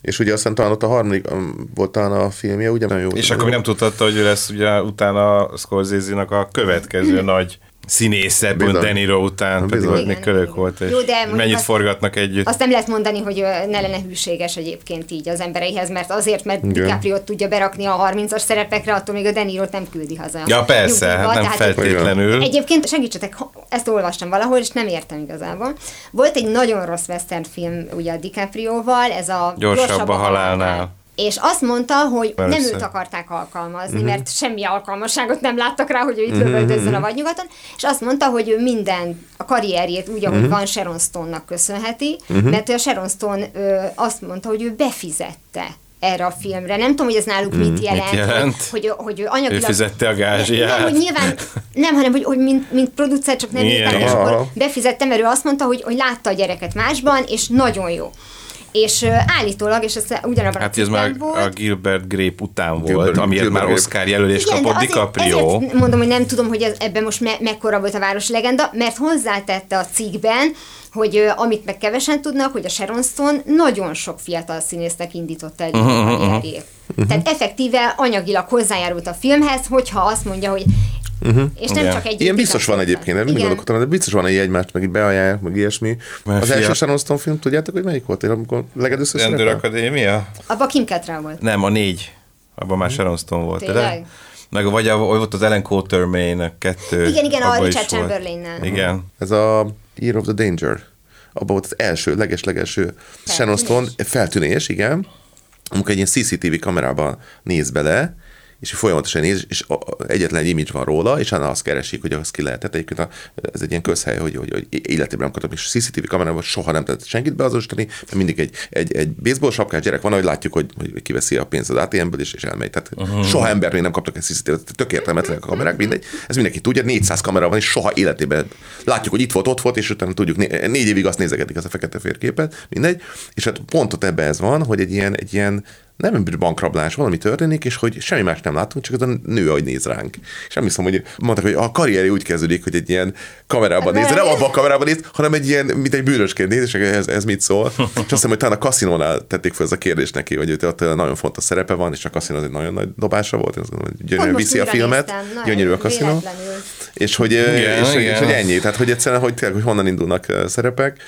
Speaker 4: És ugye aztán talán ott a harmadik um, volt talán a filmje, ugye? Nagyon jó.
Speaker 3: És akkor még nem tudhatta, hogy ő lesz ugye utána a Scorsese-nak a következő nagy színésze,
Speaker 4: Bizony.
Speaker 3: De Niro után, pedig
Speaker 4: Bizony.
Speaker 3: ott még körök volt, és
Speaker 2: Jó, de
Speaker 3: mennyit
Speaker 2: azt-
Speaker 3: forgatnak együtt.
Speaker 2: Azt nem lehet mondani, hogy ne lenne hűséges egyébként így az embereihez, mert azért, mert
Speaker 4: Igen.
Speaker 2: DiCaprio tudja berakni a 30-as szerepekre, attól még a De Niro-t nem küldi haza.
Speaker 3: Ja, persze, hát nem
Speaker 2: tehát-
Speaker 3: feltétlenül.
Speaker 2: Egyébként segítsetek, ezt olvastam valahol, és nem értem igazából. Volt egy nagyon rossz western film ugye a DiCaprio-val, ez a
Speaker 3: Gyorsabb a halálnál.
Speaker 2: És azt mondta, hogy nem
Speaker 3: Persze.
Speaker 2: őt akarták alkalmazni, uh-huh. mert semmi alkalmasságot nem láttak rá, hogy ő itt lövöldözzön a vadnyugaton, és azt mondta, hogy ő minden, a karrierjét úgy, ahogy uh-huh. van Sharon Stone-nak köszönheti, uh-huh. mert ő a Sharon Stone ö, azt mondta, hogy ő befizette erre a filmre. Nem tudom, hogy ez náluk mit jelent,
Speaker 3: jelent?
Speaker 2: Hogy, hogy, hogy anyagilag...
Speaker 3: Ő fizette a gázsiát.
Speaker 2: Nem, hogy nyilván, nem, hanem hogy, hogy mint, mint producer csak nem írták, és akkor
Speaker 4: Aha.
Speaker 2: befizette, mert ő azt mondta, hogy, hogy látta a gyereket másban, és nagyon jó. És állítólag, és ez ugyanabban
Speaker 3: Hát
Speaker 2: a
Speaker 3: ez már
Speaker 2: volt,
Speaker 3: a Gilbert Grape után volt,
Speaker 4: Gilbert-
Speaker 3: amiért
Speaker 4: Gilbert
Speaker 3: már. Oscar jelölést
Speaker 2: igen,
Speaker 3: kapott
Speaker 2: azért,
Speaker 3: DiCaprio.
Speaker 2: ezért mondom, hogy nem tudom, hogy ez, ebben most me, mekkora volt a városi legenda, mert hozzátette a cikkben, hogy amit meg kevesen tudnak, hogy a Sharon Stone nagyon sok fiatal színésznek indította el
Speaker 3: Mhm,
Speaker 2: a karrierjét. Tehát effektíve anyagilag hozzájárult a filmhez, hogyha azt mondja, hogy és nem
Speaker 3: Igen.
Speaker 2: csak egy
Speaker 4: Ilyen biztos van egyébként, nem gondolkodtam, de biztos van, hogy egymást meg így beajánlják, meg ilyesmi.
Speaker 3: Mert
Speaker 4: az
Speaker 3: fia-
Speaker 4: első Sharon Stone film, tudjátok, hogy melyik volt? Én amikor legelőször
Speaker 3: Rendőr? Akadémia?
Speaker 2: Abba Kim Cattrall volt.
Speaker 3: Nem, a négy. Abban már Sharon Stone volt.
Speaker 2: Tényleg?
Speaker 3: De? Meg vagy, a, vagy volt az Ellen Quatermain kettő.
Speaker 2: Igen, igen, a Richard. Chamberlainnel.
Speaker 3: Igen.
Speaker 4: Ez a Year of the Danger. Abban volt az első, leges-legelső Sharon Stone feltűnés, igen. Amikor egy ilyen CCTV kamerában néz bele, és folyamatosan néz, és egyetlen egy image van róla, és annál azt keresik, hogy az ki lehet. Tehát egyébként a, ez egy ilyen közhely, hogy, hogy, hogy életében nem kaptam, és CCTV kamerában soha nem lehet senkit beazonosítani, mert mindig egy, egy, egy baseball sapkás gyerek van, hogy látjuk, hogy, hogy kiveszi a pénzt az ATM-ből, és, és elmegy. Tehát uh-huh. soha ember még nem kaptak egy CCTV, tök értelmetlenek a kamerák, mindegy. Ez mindenki tudja, 400 kamera van, és soha életében látjuk, hogy itt volt, ott volt, és utána tudjuk, né- négy évig azt nézegetik, az a fekete férképet, mindegy. És hát pont ott ebben ez van, hogy egy ilyen, egy ilyen nem bankrablás, valami történik, és hogy semmi más nem látunk, csak az a nő, ahogy néz ránk. És nem hiszem, hogy mondták, hogy a karrieri úgy kezdődik, hogy egy ilyen kamerában néz, de nem abban a kamerában néz, hanem egy ilyen, mint egy bűnösként néz, és ez, ez mit szól. És azt hiszem, hogy talán a kaszinónál tették fel ez a kérdést neki, hogy ott nagyon fontos szerepe van, és a kaszinó az egy nagyon nagy dobása volt, ez gyönyörűen viszi a filmet, gyönyörű a kaszinó. És hogy, igen, és, igen. és, hogy ennyi, tehát hogy egyszerűen, hogy tényleg, hogy honnan indulnak szerepek,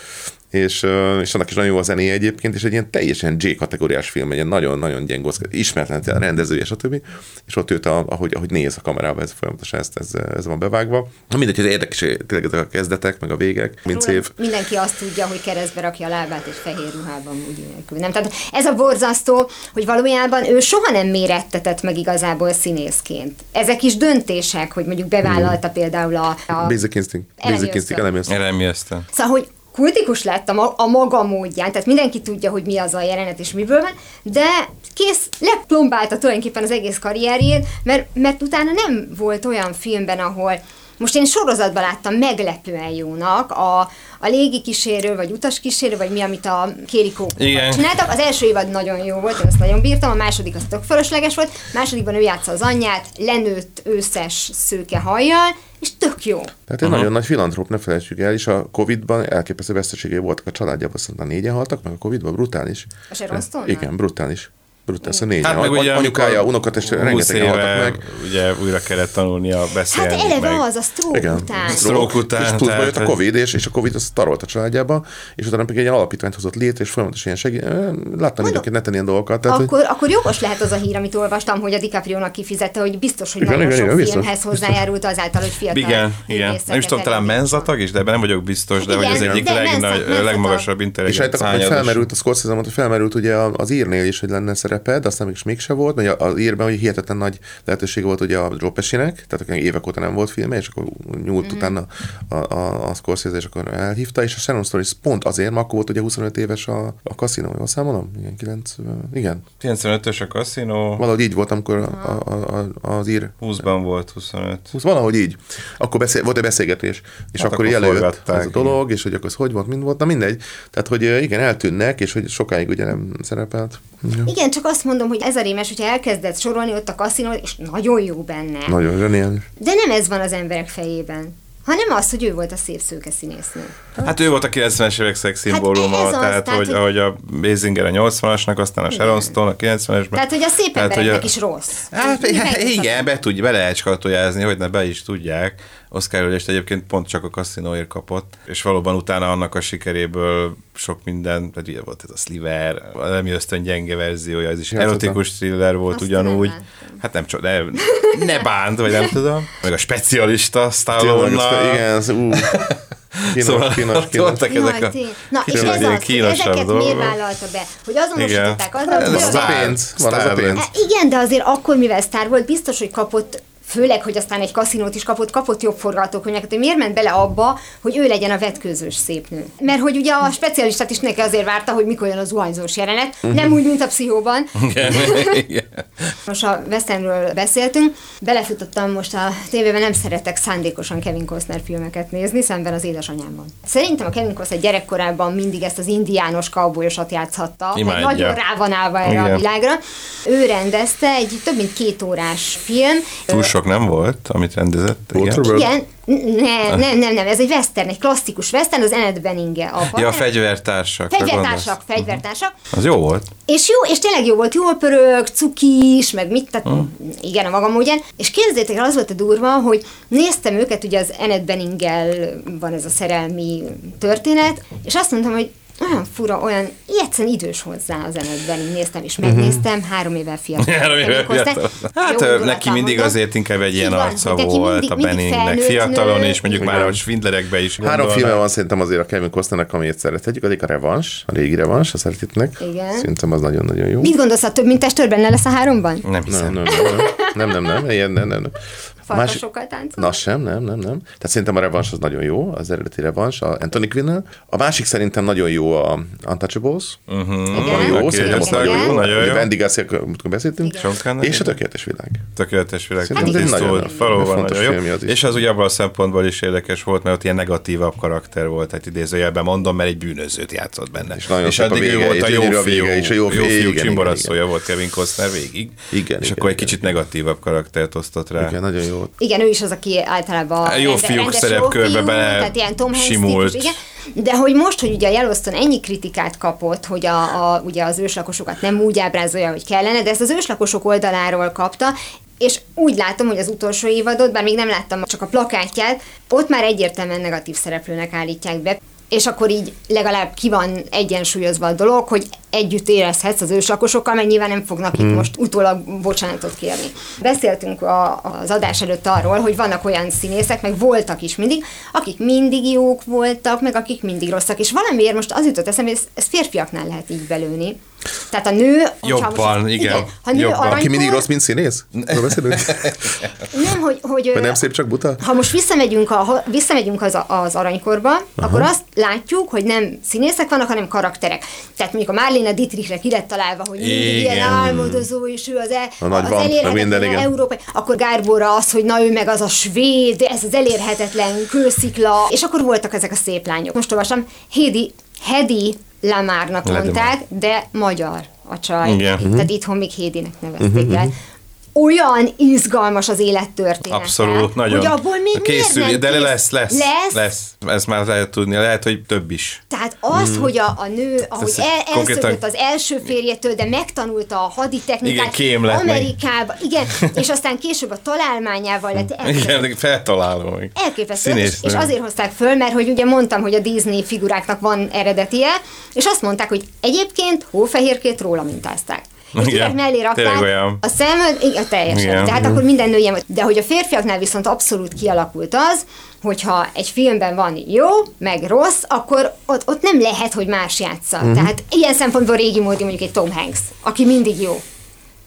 Speaker 4: és, és annak is nagyon jó a zené egyébként, és egy ilyen teljesen J kategóriás film, egy ilyen nagyon-nagyon gyengóz, ismeretlen rendezője, stb. És ott őt, ahogy, ahogy néz a kamerába, ez folyamatosan ez, ez, ez van bevágva. Na mindegy, hogy érdekes tényleg ezek a kezdetek, meg a végek, mint szép.
Speaker 2: Mindenki azt tudja, hogy keresztbe rakja a lábát, és fehér ruhában úgy nélkül. Nem? Tehát ez a borzasztó, hogy valójában ő soha nem mérettetett meg igazából színészként. Ezek is döntések, hogy mondjuk bevállalta mm. például a... a
Speaker 4: Basic Instinct. Basic Instinct,
Speaker 3: Elemi
Speaker 2: Szóval, hogy kultikus lett a, a maga módján, tehát mindenki tudja, hogy mi az a jelenet és miből van, de kész, leplombálta tulajdonképpen az egész karrierjét, mert, mert utána nem volt olyan filmben, ahol most én sorozatban láttam meglepően jónak a, a légi kísérő, vagy utas kísérő, vagy mi, amit a Kérikó csináltak. Az első évad nagyon jó volt, én azt nagyon bírtam, a második az tök fölösleges volt, a másodikban ő játsza az anyját, lenőtt őszes szőke hajjal, és tök jó.
Speaker 4: Tehát egy uh-huh. nagyon nagy filantróp, ne felejtsük el, és a Covid-ban elképesztő veszteségei voltak a családjában, szerintem négyen haltak, meg a Covid-ban brutális.
Speaker 2: A Sharon
Speaker 4: Igen, brutális. Brutális, a négy. Hát meg ugye, anyukája, unokatest rengeteg haltak meg.
Speaker 3: Ugye újra kellett tanulnia beszélni.
Speaker 2: Hát eleve meg. az, a stroke Igen. után.
Speaker 3: Stroke után.
Speaker 4: És tudva jött a Covid, és, és a Covid az tarolt a családjába, és utána pedig egy ilyen alapítványt hozott létre, és folyamatosan ilyen segít. Láttam időnként neten ilyen dolgokat.
Speaker 2: Tehát, akkor, hogy... akkor jogos lehet az a hír, amit olvastam, hogy a DiCaprio-nak kifizette, hogy biztos, hogy igen, nagyon igen, sok igen, filmhez biztos, hozzájárult azáltal, hogy fiatal
Speaker 3: Igen, igen. Nem is tudom, talán menzatag is, de ebben nem vagyok biztos, de hogy az egyik legmagasabb intelligencia. És
Speaker 4: hát felmerült, a Scorsese mondta, felmerült ugye az írnél is, hogy lenne szereped, aztán mégis mégse volt, mert az írben hogy hihetetlen nagy lehetőség volt ugye a Joe Pesci-nek, tehát akinek évek óta nem volt filme, és akkor nyúlt mm. utána a, a, a Scorsese, és akkor elhívta, és a Sharon Stone is pont azért, mert akkor volt ugye 25 éves a, a kaszinó, jól számolom? Igen, 9, igen.
Speaker 3: 95-ös a kaszinó.
Speaker 4: Valahogy így volt, amikor a, a, a, az ír.
Speaker 3: 20-ban volt, 25.
Speaker 4: 20, valahogy így. Akkor beszél, volt egy beszélgetés, és hát akkor, akkor előtt az a dolog, és hogy akkor ez hogy volt, mind volt, na mindegy. Tehát, hogy igen, eltűnnek, és hogy sokáig ugye nem szerepelt.
Speaker 2: Ja. Igen, csak azt mondom, hogy ez a rémes, hogyha elkezdett sorolni ott a kaszinó, és nagyon jó benne.
Speaker 4: Nagyon zseniális.
Speaker 2: De nem ez van az emberek fejében hanem az, hogy ő volt a szép szőke színésznő.
Speaker 3: Hát ő volt a 90-es évek szexszimbóluma, hát tehát, tehát, hogy, hogy a Basinger a 80-asnak, aztán a Sharon Stone a 90-esben.
Speaker 2: Tehát, hogy a szép tehát, embereknek a... is rossz.
Speaker 3: Hát, igen, be, tudj, be lehet skatujázni, hogy ne be is tudják. Oscar ülést egyébként pont csak a kaszinóért kapott, és valóban utána annak a sikeréből sok minden, tehát ugye volt ez a Sliver, a nem ösztön gyenge verziója, ez is erotikus thriller volt Azt ugyanúgy. Hát nem csak, ne, ne bánt, vagy nem tudom. Meg a specialista Stallone-nal.
Speaker 4: Igen, az, ú. Kínos, szóval kínos, kínos.
Speaker 3: Voltak ezek a
Speaker 2: Na, és ez az, hogy ezeket dolgok. miért vállalta be? Hogy azonosították azzal,
Speaker 4: hogy... Ez a pénz, van az a pénz.
Speaker 2: Igen, de azért akkor, mivel sztár volt, biztos, hogy kapott főleg, hogy aztán egy kaszinót is kapott, kapott jobb forgatókönyveket, hogy miért ment bele abba, hogy ő legyen a vetkőzős szépnő. Mert hogy ugye a specialistát is neki azért várta, hogy mikor jön az zuhanyzós jelenet, uh-huh. nem úgy, mint a pszichóban. most a Westernről beszéltünk, belefutottam most a tévében, nem szeretek szándékosan Kevin Costner filmeket nézni, szemben az édesanyámban. Szerintem a Kevin Costner gyerekkorában mindig ezt az indiános kaubolyosat játszhatta, nagyon rá van állva erre Igen. a világra. Ő rendezte egy több mint két órás film.
Speaker 3: Túl sok nem volt, amit rendezett.
Speaker 2: Igen, igen nem, nem, nem, nem, ez egy western, egy klasszikus western, az Enid Beninge a
Speaker 3: partner. Ja, a fegyvertársak.
Speaker 2: Fegyvertársak, fegyvertársak.
Speaker 3: Uh-huh. Az jó volt.
Speaker 2: És jó, és tényleg jó volt, jól pörög, cukis, meg mit, tehát uh-huh. igen, a magam ugyan. És képzeljétek el, az volt a durva, hogy néztem őket, ugye az Enid Beningel van ez a szerelmi történet, és azt mondtam, hogy olyan fura, olyan egyszerűen idős hozzá az előttben, így néztem és megnéztem, uh-huh. három éve fiatal.
Speaker 3: Hát ő, neki mindig mondom. azért inkább egy ilyen arca hát, volt mindig, a Benningnek fiatalon, és mondjuk Igen. már a Svindlerekbe is gondolna.
Speaker 4: Három filmje van szerintem azért a Kevin Costnernek, amit szeretjük, egyik a Revans, a régi Revans, a szeretetnek. Igen. Szerintem az nagyon-nagyon jó.
Speaker 2: Mit gondolsz, a több mint testőrben ne lesz a háromban?
Speaker 3: Nem hiszem.
Speaker 4: Nem, nem, nem. Nem, nem, nem, ilyen, nem, nem.
Speaker 2: Farkasokkal táncol?
Speaker 4: Na sem, nem, nem, nem. Tehát szerintem a Revans az nagyon jó, az eredeti Revans, a Anthony quinn A másik szerintem nagyon jó a Untouchables. Uh-huh.
Speaker 2: Igen.
Speaker 4: jó, szerintem ott nagyon jó.
Speaker 3: Nagyon jó.
Speaker 4: Wendy Garcia, amikor beszéltünk. És a Tökéletes Világ.
Speaker 3: Tökéletes világ.
Speaker 4: Szerintem
Speaker 2: ez egy
Speaker 4: nagyon fontos
Speaker 3: nagyon jó.
Speaker 4: filmje az is.
Speaker 3: És az ugye abban a szempontból is érdekes volt, mert ott ilyen negatívabb karakter volt, tehát idézőjelben mondom, mert egy bűnözőt játszott benne.
Speaker 4: És nagyon a
Speaker 3: addig ő volt a
Speaker 4: és
Speaker 3: jó fiú,
Speaker 4: és a jó fiú,
Speaker 3: csimboraszója volt Kevin Costner végig.
Speaker 4: Igen,
Speaker 3: és akkor egy kicsit negatívabb karaktert osztott rá.
Speaker 4: Igen, nagyon jó.
Speaker 2: Igen, ő is az, aki általában
Speaker 3: A jó fiúk szerepkörbe bele
Speaker 2: tehát ilyen Tom
Speaker 3: simult.
Speaker 2: típus, igen. De hogy most, hogy ugye a Yellowstone ennyi kritikát kapott, hogy a, a, ugye az őslakosokat nem úgy ábrázolja, hogy kellene, de ezt az őslakosok oldaláról kapta, és úgy látom, hogy az utolsó évadot, bár még nem láttam csak a plakátját, ott már egyértelműen negatív szereplőnek állítják be, és akkor így legalább ki van egyensúlyozva a dolog, hogy együtt érezhetsz az őslakosokkal, mert nyilván nem fognak
Speaker 3: Hmm.
Speaker 2: itt most utólag bocsánatot kérni. Beszéltünk a, az adás előtt arról, hogy vannak olyan színészek, meg voltak is mindig, akik mindig jók voltak, meg akik mindig rosszak, és valamiért most az jutott eszembe, hogy ezt, ezt férfiaknál lehet így belőni. Tehát a nő...
Speaker 3: Jobban,
Speaker 2: most-
Speaker 3: igen,
Speaker 2: Ha nő
Speaker 3: jobban.
Speaker 2: aranykor,
Speaker 4: Aki mindig rossz, mint színész? Beszélünk?
Speaker 2: Nem, hogy... hogy
Speaker 4: Vagy nem szép, csak buta?
Speaker 2: ha most visszamegyünk, a, ha visszamegyünk az, az aranykorba, Aha. akkor azt látjuk, hogy nem színészek vannak, hanem karakterek. Tehát mondjuk a Marlene Dietrichre ki lett találva, hogy
Speaker 3: Igen.
Speaker 2: ilyen álmodozó, és ő az, e,
Speaker 4: A nagy
Speaker 2: az elérhetetlen
Speaker 4: minden,
Speaker 2: európai. Akkor Gárbóra az, hogy na ő meg az a svéd, ez az elérhetetlen kőszikla, és akkor voltak ezek a szép lányok. Most olvasom, Hedi, Hedi Lamárnak mondták, de magyar a csaj.
Speaker 3: Igen. Mhm.
Speaker 2: Tehát itthon még Hédinek nevezték el. Olyan izgalmas az élettörténet.
Speaker 3: Abszolút, nagyon.
Speaker 2: Hogy abból még
Speaker 3: Készül,
Speaker 2: miért nem
Speaker 3: de
Speaker 2: kész-
Speaker 3: lesz, lesz,
Speaker 2: lesz.
Speaker 3: lesz. Ezt már lehet tudni, lehet, hogy több is.
Speaker 2: Tehát az, hogy a, a nő, ahogy el,
Speaker 3: konkrétan-
Speaker 2: az első férjétől, de megtanulta a haditechnikát
Speaker 3: Igen, lett meg.
Speaker 2: Amerikába, igen, és aztán később a találmányával lett elképesztő.
Speaker 3: Igen, feltalálom.
Speaker 2: Elképesztő, és, és azért hozták föl, mert hogy ugye mondtam, hogy a Disney figuráknak van eredetie, és azt mondták, hogy egyébként hófehérkét róla mintázták. És direkt mellé rakták a szemöld, igen, teljesen.
Speaker 3: Igen. Mhm.
Speaker 2: Tehát akkor minden nő ilyen volt. De hogy a férfiaknál viszont abszolút kialakult az, hogyha egy filmben van jó, meg rossz, akkor ott, ott nem lehet, hogy más játsza.
Speaker 3: Mhm.
Speaker 2: Tehát ilyen szempontból régi módi mondjuk egy Tom Hanks, aki mindig jó.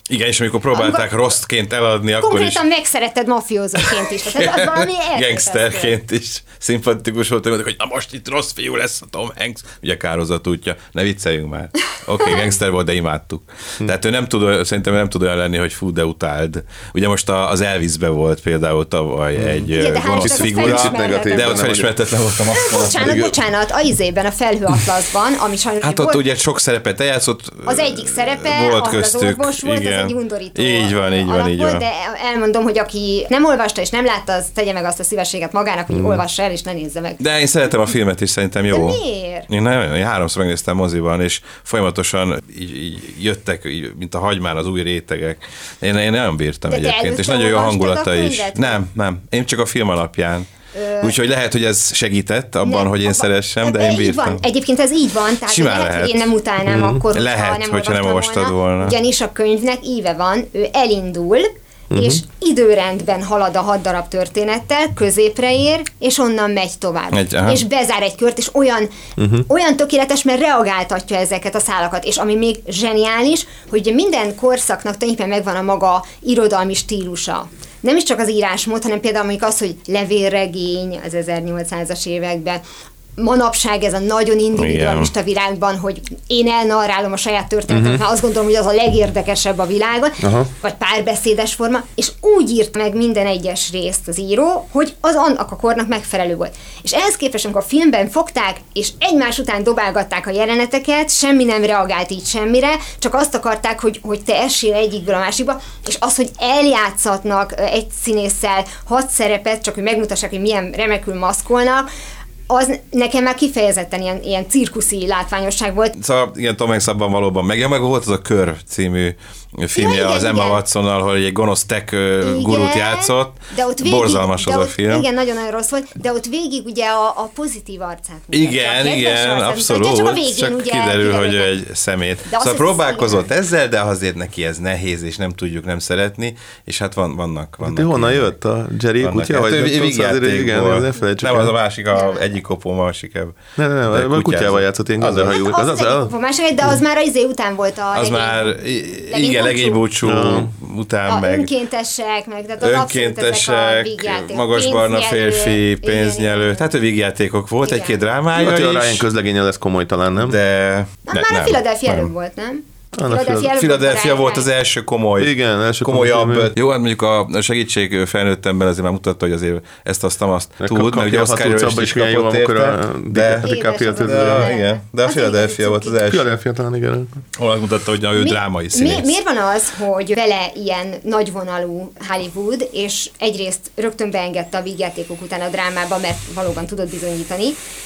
Speaker 3: Igen, és amikor próbálták
Speaker 2: Amikor-
Speaker 3: rosszként eladni, akkor is
Speaker 2: Konkrétan megszeretted mafiózóként is. Tehát az valami
Speaker 3: gangsterként is szimpatikus volt, hogy na most itt rossz fiú lesz a Tom Hanks, ugye kározat útja, ne vicceljünk már. Oké, okay, gangster volt, de imádtuk. Tehát ő nem tud, szerintem nem tud olyan lenni, hogy fú, de utáld. Ugye most a- az Elvisbe volt például tavaly egy
Speaker 2: Igen, de
Speaker 3: gonosz
Speaker 2: Istennek
Speaker 3: figura, de ott felismerhetetlen volt a maszkon.
Speaker 2: Bocsánat, bocsánat, a izében, a felhőatlaszban, ami sajnos
Speaker 3: Hát ott ugye sok szerepet eljátszott.
Speaker 2: az egyik szerepe,
Speaker 3: volt köztük.
Speaker 2: az orvos volt,
Speaker 3: igen.
Speaker 2: Ez egy undorító
Speaker 3: Így van, így van, így van.
Speaker 2: De elmondom, hogy aki nem olvasta és nem látta, az tegye meg azt a szívességet magának, hogy olvassa el és ne nézze meg.
Speaker 3: De én szeretem a filmet is, szerintem jó.
Speaker 2: De miért?
Speaker 3: Én nagyon, én háromszor megnéztem moziban, és folyamatosan így, így jöttek, így, mint a hagymán az új rétegek. Én, én nagyon bírtam
Speaker 2: De
Speaker 3: egyébként, és nagyon jó hangulata is. Nem, nem. Én csak a film alapján. Úgyhogy lehet, hogy ez segített abban,
Speaker 2: Nem,
Speaker 3: hogy én
Speaker 2: abba-
Speaker 3: szeressem, de én bírtam.
Speaker 2: Van. Egyébként ez így van, tehát
Speaker 3: Simán
Speaker 2: lehet,
Speaker 3: lehet.
Speaker 2: hogy én nem utálnám mm. akkor,
Speaker 3: Lehet, hogyha nem
Speaker 2: olvastam
Speaker 3: olvastad volna.
Speaker 2: Ugyanis a könyvnek íve van, ő elindul,
Speaker 3: Mhm.
Speaker 2: és időrendben halad a hat darab történettel, középre ér, és onnan megy tovább.
Speaker 3: Egy- aha.
Speaker 2: és bezár egy kört, és olyan,
Speaker 3: Mhm.
Speaker 2: olyan tökéletes, mert reagáltatja ezeket a szálakat. És ami még zseniális, hogy ugye minden korszaknak tulajdonképpen megvan a maga irodalmi stílusa. Nem is csak az írásmód, hanem például mondjuk az, hogy levélregény az 1800-as években, manapság ez a nagyon individualista világban, hogy én elnarrálom a saját történetemet, uh-huh. mert azt gondolom, hogy az a legérdekesebb a világon,
Speaker 4: Aha.
Speaker 2: vagy párbeszédes forma, és úgy írt meg minden egyes részt az író, hogy az annak a kornak megfelelő volt. És ehhez képest, amikor a filmben fogták, és egymás után dobálgatták a jeleneteket, semmi nem reagált így semmire, csak azt akarták, hogy, hogy te essél egyikből a másikba, és az, hogy eljátszatnak egy színésszel hat szerepet, csak hogy megmutassák, hogy milyen remekül maszkolnak, az nekem már kifejezetten ilyen, ilyen cirkuszi látványosság volt.
Speaker 3: Szóval igen, Tom Hanks abban valóban meg, ja, meg volt az a Kör című filmje
Speaker 2: Ja, igen,
Speaker 3: az Emma
Speaker 2: igen.
Speaker 3: Watsonnal, hogy egy gonosz tech ö, gurút
Speaker 2: Igen,
Speaker 3: játszott.
Speaker 2: de ott végig,
Speaker 3: Borzalmas
Speaker 2: de
Speaker 3: az a film.
Speaker 2: Igen, nagyon-nagyon rossz volt, de ott végig ugye a, a pozitív arcát mutatja,
Speaker 3: Igen, igen,
Speaker 2: arcát
Speaker 3: abszolút.
Speaker 2: mutatja, Csak, a végén,
Speaker 3: csak
Speaker 2: ugye
Speaker 3: kiderül, hogy ő egy szemét.
Speaker 2: De
Speaker 3: szóval próbálkozott
Speaker 2: igen.
Speaker 3: ezzel, de azért neki ez nehéz, és nem tudjuk nem szeretni, és hát van, vannak, vannak
Speaker 4: De honnan
Speaker 3: ilyen-
Speaker 4: jött a Jerry
Speaker 3: vannak
Speaker 4: kutya? Vagy
Speaker 3: Hát
Speaker 4: hogy igen, ne felejtsük
Speaker 3: Nem, az a másik, a egyik kopó, a másik.
Speaker 4: Nem, nem, nem, a kutyával játszott ilyen
Speaker 3: Az az.
Speaker 4: gazdahajú.
Speaker 2: Hát az,
Speaker 4: Az
Speaker 2: az,
Speaker 4: az,
Speaker 2: az,
Speaker 4: az,
Speaker 2: de az már az izé után volt a
Speaker 3: Az már, igen, legény búcsú után
Speaker 2: a
Speaker 3: meg
Speaker 2: önkéntesek, meg tehát az a
Speaker 3: önkéntesek,
Speaker 2: vígjáték,
Speaker 3: magas barna férfi, pénznyelő,
Speaker 2: igen.
Speaker 3: tehát a vígjátékok volt,
Speaker 2: Igen.
Speaker 3: egy-két drámája
Speaker 4: hogy a Ryan
Speaker 3: is,
Speaker 4: közlegénye lesz komoly talán, nem?
Speaker 3: de
Speaker 2: Hát
Speaker 3: ne-
Speaker 2: már a
Speaker 3: nem,
Speaker 2: Philadelphia
Speaker 3: nem.
Speaker 2: előbb volt, nem? Philadelphia
Speaker 3: volt az első komoly,
Speaker 4: Igen, első komoly
Speaker 3: komolyabb.
Speaker 4: film.
Speaker 3: Jó, hát mondjuk a segítség felnőttemben azért már mutatta, hogy azért ezt azt, azt
Speaker 4: Meg
Speaker 3: tud, mert ugye
Speaker 4: a
Speaker 3: Oscar is, kapott
Speaker 4: amikor
Speaker 3: érte,
Speaker 4: a
Speaker 3: de, de, igen, de a Philadelphia volt az első,
Speaker 4: Philadelphia talán igen.
Speaker 3: ahol azt mutatta, hogy ő
Speaker 2: Mi-
Speaker 3: drámai színész.
Speaker 2: miért van az, hogy vele ilyen nagyvonalú Hollywood, és egyrészt rögtön beengedte a vígjátékok után a drámába, mert valóban tudott bizonyítani,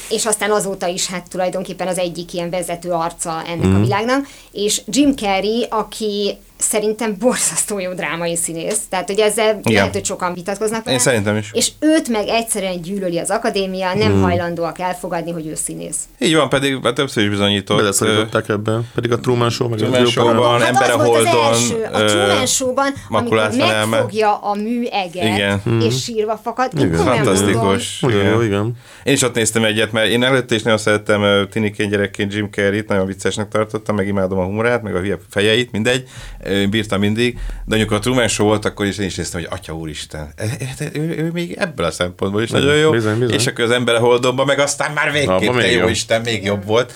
Speaker 2: és aztán azóta is hát tulajdonképpen az egyik ilyen vezető arca ennek
Speaker 3: Mhm.
Speaker 2: a világnak, és Jim Carrey, aki szerintem borzasztó jó drámai színész, tehát hogy ezzel
Speaker 3: Igen.
Speaker 2: lehet, hogy sokan vitatkoznak.
Speaker 3: Én szerintem is.
Speaker 2: És őt meg egyszerűen gyűlöli az akadémia, nem
Speaker 3: Mhm.
Speaker 2: hajlandóak elfogadni, hogy ő színész.
Speaker 3: Így van, pedig már többször is bizonyított.
Speaker 4: Beleszorították ebbe. Pedig a Truman Show, meg
Speaker 3: Truman
Speaker 4: az
Speaker 3: Show-ban. Van, Ember a
Speaker 2: Hát az
Speaker 3: Holdon,
Speaker 2: első, a Truman Show-ban, amikor megfogja a műeget,
Speaker 3: Igen.
Speaker 2: és sírva fakad.
Speaker 4: Igen.
Speaker 2: komolyan mondom,
Speaker 3: Fantasztikus.
Speaker 4: Nagyon jó, igen.
Speaker 3: Én is ott néztem egyet, mert én előtte is nagyon szerettem tiniként gyerekként Jim Carrey-t, nagyon viccesnek tartottam, meg imádom a humorát, meg a hülye fejeit, mindegy, Ö, bírtam mindig, de amikor a Truman Show volt, akkor is én is néztem, hogy atya úristen, e- e- ő, ő, még ebből a szempontból is nagyon jó,
Speaker 4: bizony, bizony.
Speaker 3: és akkor az ember a holdonban, meg aztán már végképp,
Speaker 4: Abba
Speaker 3: te
Speaker 4: még
Speaker 3: jó. Isten, még jobb volt.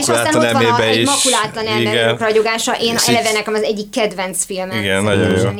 Speaker 2: és aztán ott van a,
Speaker 3: is.
Speaker 2: makulátlan emberek
Speaker 3: Igen.
Speaker 2: ragyogása, én
Speaker 3: És
Speaker 2: eleve nekem az egyik kedvenc filmem.
Speaker 3: Igen, nagyon jó.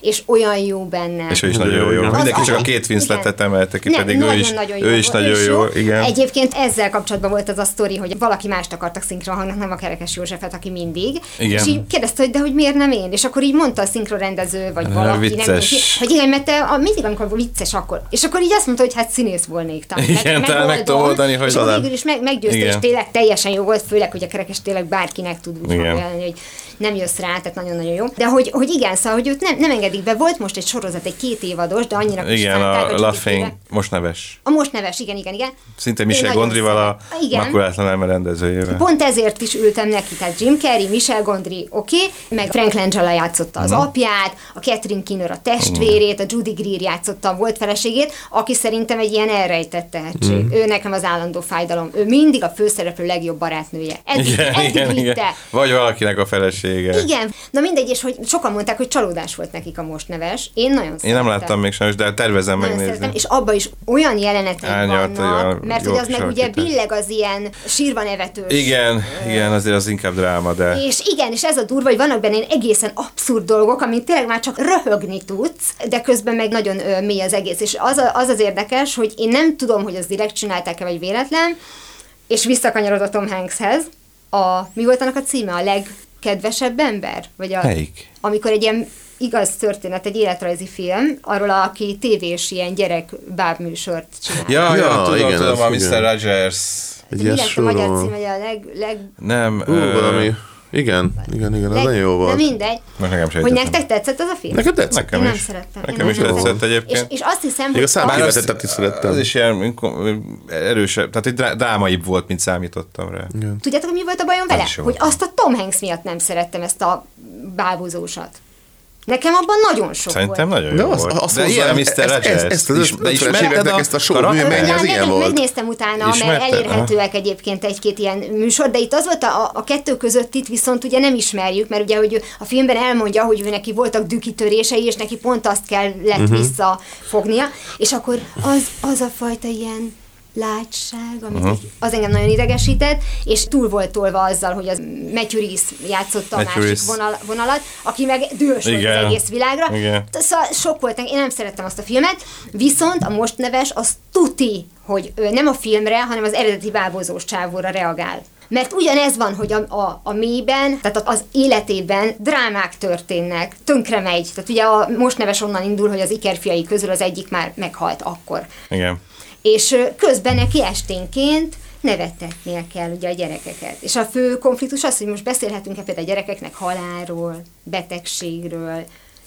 Speaker 2: És olyan jó benne.
Speaker 3: És ő is
Speaker 4: Nagyon jó,
Speaker 3: jó.
Speaker 4: igen.
Speaker 3: Mindenki
Speaker 2: Az-
Speaker 3: csak a
Speaker 2: az-
Speaker 3: két Winsletet emelte ki, pedig ő is,
Speaker 2: nagyon
Speaker 3: ő is nagyon jó. Igen.
Speaker 2: Egyébként ezzel kapcsolatban volt az a sztori, hogy valaki mást akartak szinkronhangnak, nem a Kerekes Józsefet, aki mindig.
Speaker 3: Igen.
Speaker 2: És így kérdezte, hogy de hogy miért nem én? És akkor így mondta a szinkronrendező, vagy valaki, nem
Speaker 3: vicces.
Speaker 2: ki, hogy igen, mert te a, mindig, amikor vicces, akkor. És akkor így azt mondta, hogy hát színész volnék. talán.
Speaker 3: Igen, talán meg tudom oldani, hogy
Speaker 2: És végül is meg, meggyőzte, és tényleg teljesen jó volt, főleg, hogy a Kerekes tényleg bárkinek tud úgy hogy nem jössz rá, tehát nagyon-nagyon jó. De hogy, hogy igen, szóval, hogy őt nem, nem engedik be. Volt most egy sorozat, egy két évados, de annyira
Speaker 3: Igen, a Laughing, most neves.
Speaker 2: a most neves, igen, igen, igen.
Speaker 3: Szinte Michel Gondrival a.
Speaker 2: Igen.
Speaker 3: makulátlan elme rendezőjével.
Speaker 2: Pont ezért is ültem neki, tehát Jim Carrey, Michel Gondry, oké, okay, meg Frank Langella játszotta az apját, a Catherine Kinner a testvérét, a Judy Greer játszotta a volt feleségét, aki szerintem egy ilyen elrejtett tehetség. Ő nekem az állandó fájdalom. Ő mindig a főszereplő legjobb barátnője. Eddig,
Speaker 3: Igen,
Speaker 2: eddig
Speaker 3: igen, igen. Vagy valakinek a felesége.
Speaker 2: Igen, na mindegy, és hogy sokan mondták, hogy csalódás volt nekik a most neves. Én nagyon
Speaker 3: Én
Speaker 2: szeretem.
Speaker 3: nem láttam még sajnos, de tervezem
Speaker 2: Nagyon
Speaker 3: megnézni.
Speaker 2: szeretem, és abban is olyan jelenetek
Speaker 3: Árnyalt,
Speaker 2: vannak,
Speaker 3: olyan
Speaker 2: mert
Speaker 3: jó
Speaker 2: hogy az meg ugye billeg az ilyen sírva nevetős.
Speaker 3: Igen, igen, azért az inkább dráma, de...
Speaker 2: És igen, és ez a durva, hogy vannak benne egészen abszurd dolgok, amit tényleg már csak röhögni tudsz, de közben meg nagyon ö, mély az egész. És az, a, az az érdekes, hogy én nem tudom, hogy az direkt csinálták-e, vagy véletlen, és visszakanyarodott Tom Hankshez. A, mi volt annak a címe? A legkedvesebb ember? Vagy a,
Speaker 3: Melyik?
Speaker 2: Amikor egy ilyen igaz történet, egy életrajzi film, arról, aki tévés ilyen gyerek bábműsort csinál.
Speaker 3: Ja, ja,
Speaker 4: Ja,
Speaker 3: tudom,
Speaker 4: igen,
Speaker 3: tudom, a Mr. Rogers.
Speaker 4: Egy
Speaker 2: Mi lett a magyar hogy a leg, leg,
Speaker 3: Nem,
Speaker 4: Ú,
Speaker 3: ö,
Speaker 4: valami. Igen, igen, igen, ez nagyon jó
Speaker 2: De
Speaker 4: volt.
Speaker 2: mindegy.
Speaker 3: Most nekem sem
Speaker 2: Hogy nektek tetszett az a film?
Speaker 4: Neked tetszett?
Speaker 3: Nekem
Speaker 2: Én nem
Speaker 3: is.
Speaker 2: szerettem.
Speaker 3: Nekem is tetszett egyébként.
Speaker 2: És, és azt hiszem, hogy
Speaker 4: a
Speaker 2: az,
Speaker 4: számkivetetet is szerettem.
Speaker 3: Az is ilyen erősebb, tehát egy drá- drámaibb volt, mint számítottam rá.
Speaker 2: tudjátok, hogy mi volt a bajom vele? Hogy azt a Tom Hanks miatt nem szerettem ezt a bábúzósat. Nekem abban nagyon sok
Speaker 3: Szerintem
Speaker 2: volt.
Speaker 3: nagyon
Speaker 4: De
Speaker 3: jó
Speaker 4: az-
Speaker 3: volt.
Speaker 4: az
Speaker 3: De
Speaker 4: hozzá-
Speaker 3: ilyen a Mr.
Speaker 4: ezt-
Speaker 3: Rogers.
Speaker 4: ezt- ezt
Speaker 3: Is- de
Speaker 4: 50-es
Speaker 3: ismered
Speaker 4: éveknek
Speaker 3: a
Speaker 4: ezt a show
Speaker 3: karaktert?
Speaker 4: műmennyi, az ilyen volt.
Speaker 2: Megnéztem utána,
Speaker 3: Ismerted?
Speaker 2: mert elérhetőek egyébként egy-két ilyen műsor, de itt az volt a, a kettő között itt viszont ugye nem ismerjük, mert ugye hogy a filmben elmondja, hogy ő neki voltak dükitörései, és neki pont azt kell lett
Speaker 3: Mhm.
Speaker 2: uh-huh. visszafognia, és akkor az, az a fajta ilyen látság, amit uh-huh. az engem nagyon idegesített, és túl volt tolva azzal, hogy az Matthew játszotta a
Speaker 3: Matthew
Speaker 2: másik
Speaker 3: Reese.
Speaker 2: vonal, vonalat, aki meg dühös volt az egész világra.
Speaker 3: Igen.
Speaker 2: Szóval sok volt, én nem szerettem azt a filmet, viszont a most neves az tuti, hogy nem a filmre, hanem az eredeti bábozós csávóra reagál. Mert ugyanez van, hogy a, a, a mélyben, tehát az életében drámák történnek, tönkre megy. Tehát ugye a most neves onnan indul, hogy az ikerfiai közül az egyik már meghalt akkor.
Speaker 3: Igen.
Speaker 2: És közben neki esténként nevettetnie kell ugye a gyerekeket. És a fő konfliktus az, hogy most beszélhetünk-e például a gyerekeknek halálról, betegségről,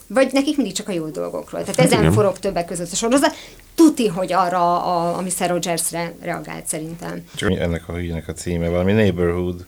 Speaker 2: vagy nekik mindig csak a jó dolgokról. Tehát ezen
Speaker 4: igen.
Speaker 2: forog többek között a sorozat. Tuti, hogy arra a, a Mr. Rogersre reagált szerintem.
Speaker 3: Csak ennek a hülyének a címe, valami Neighborhood.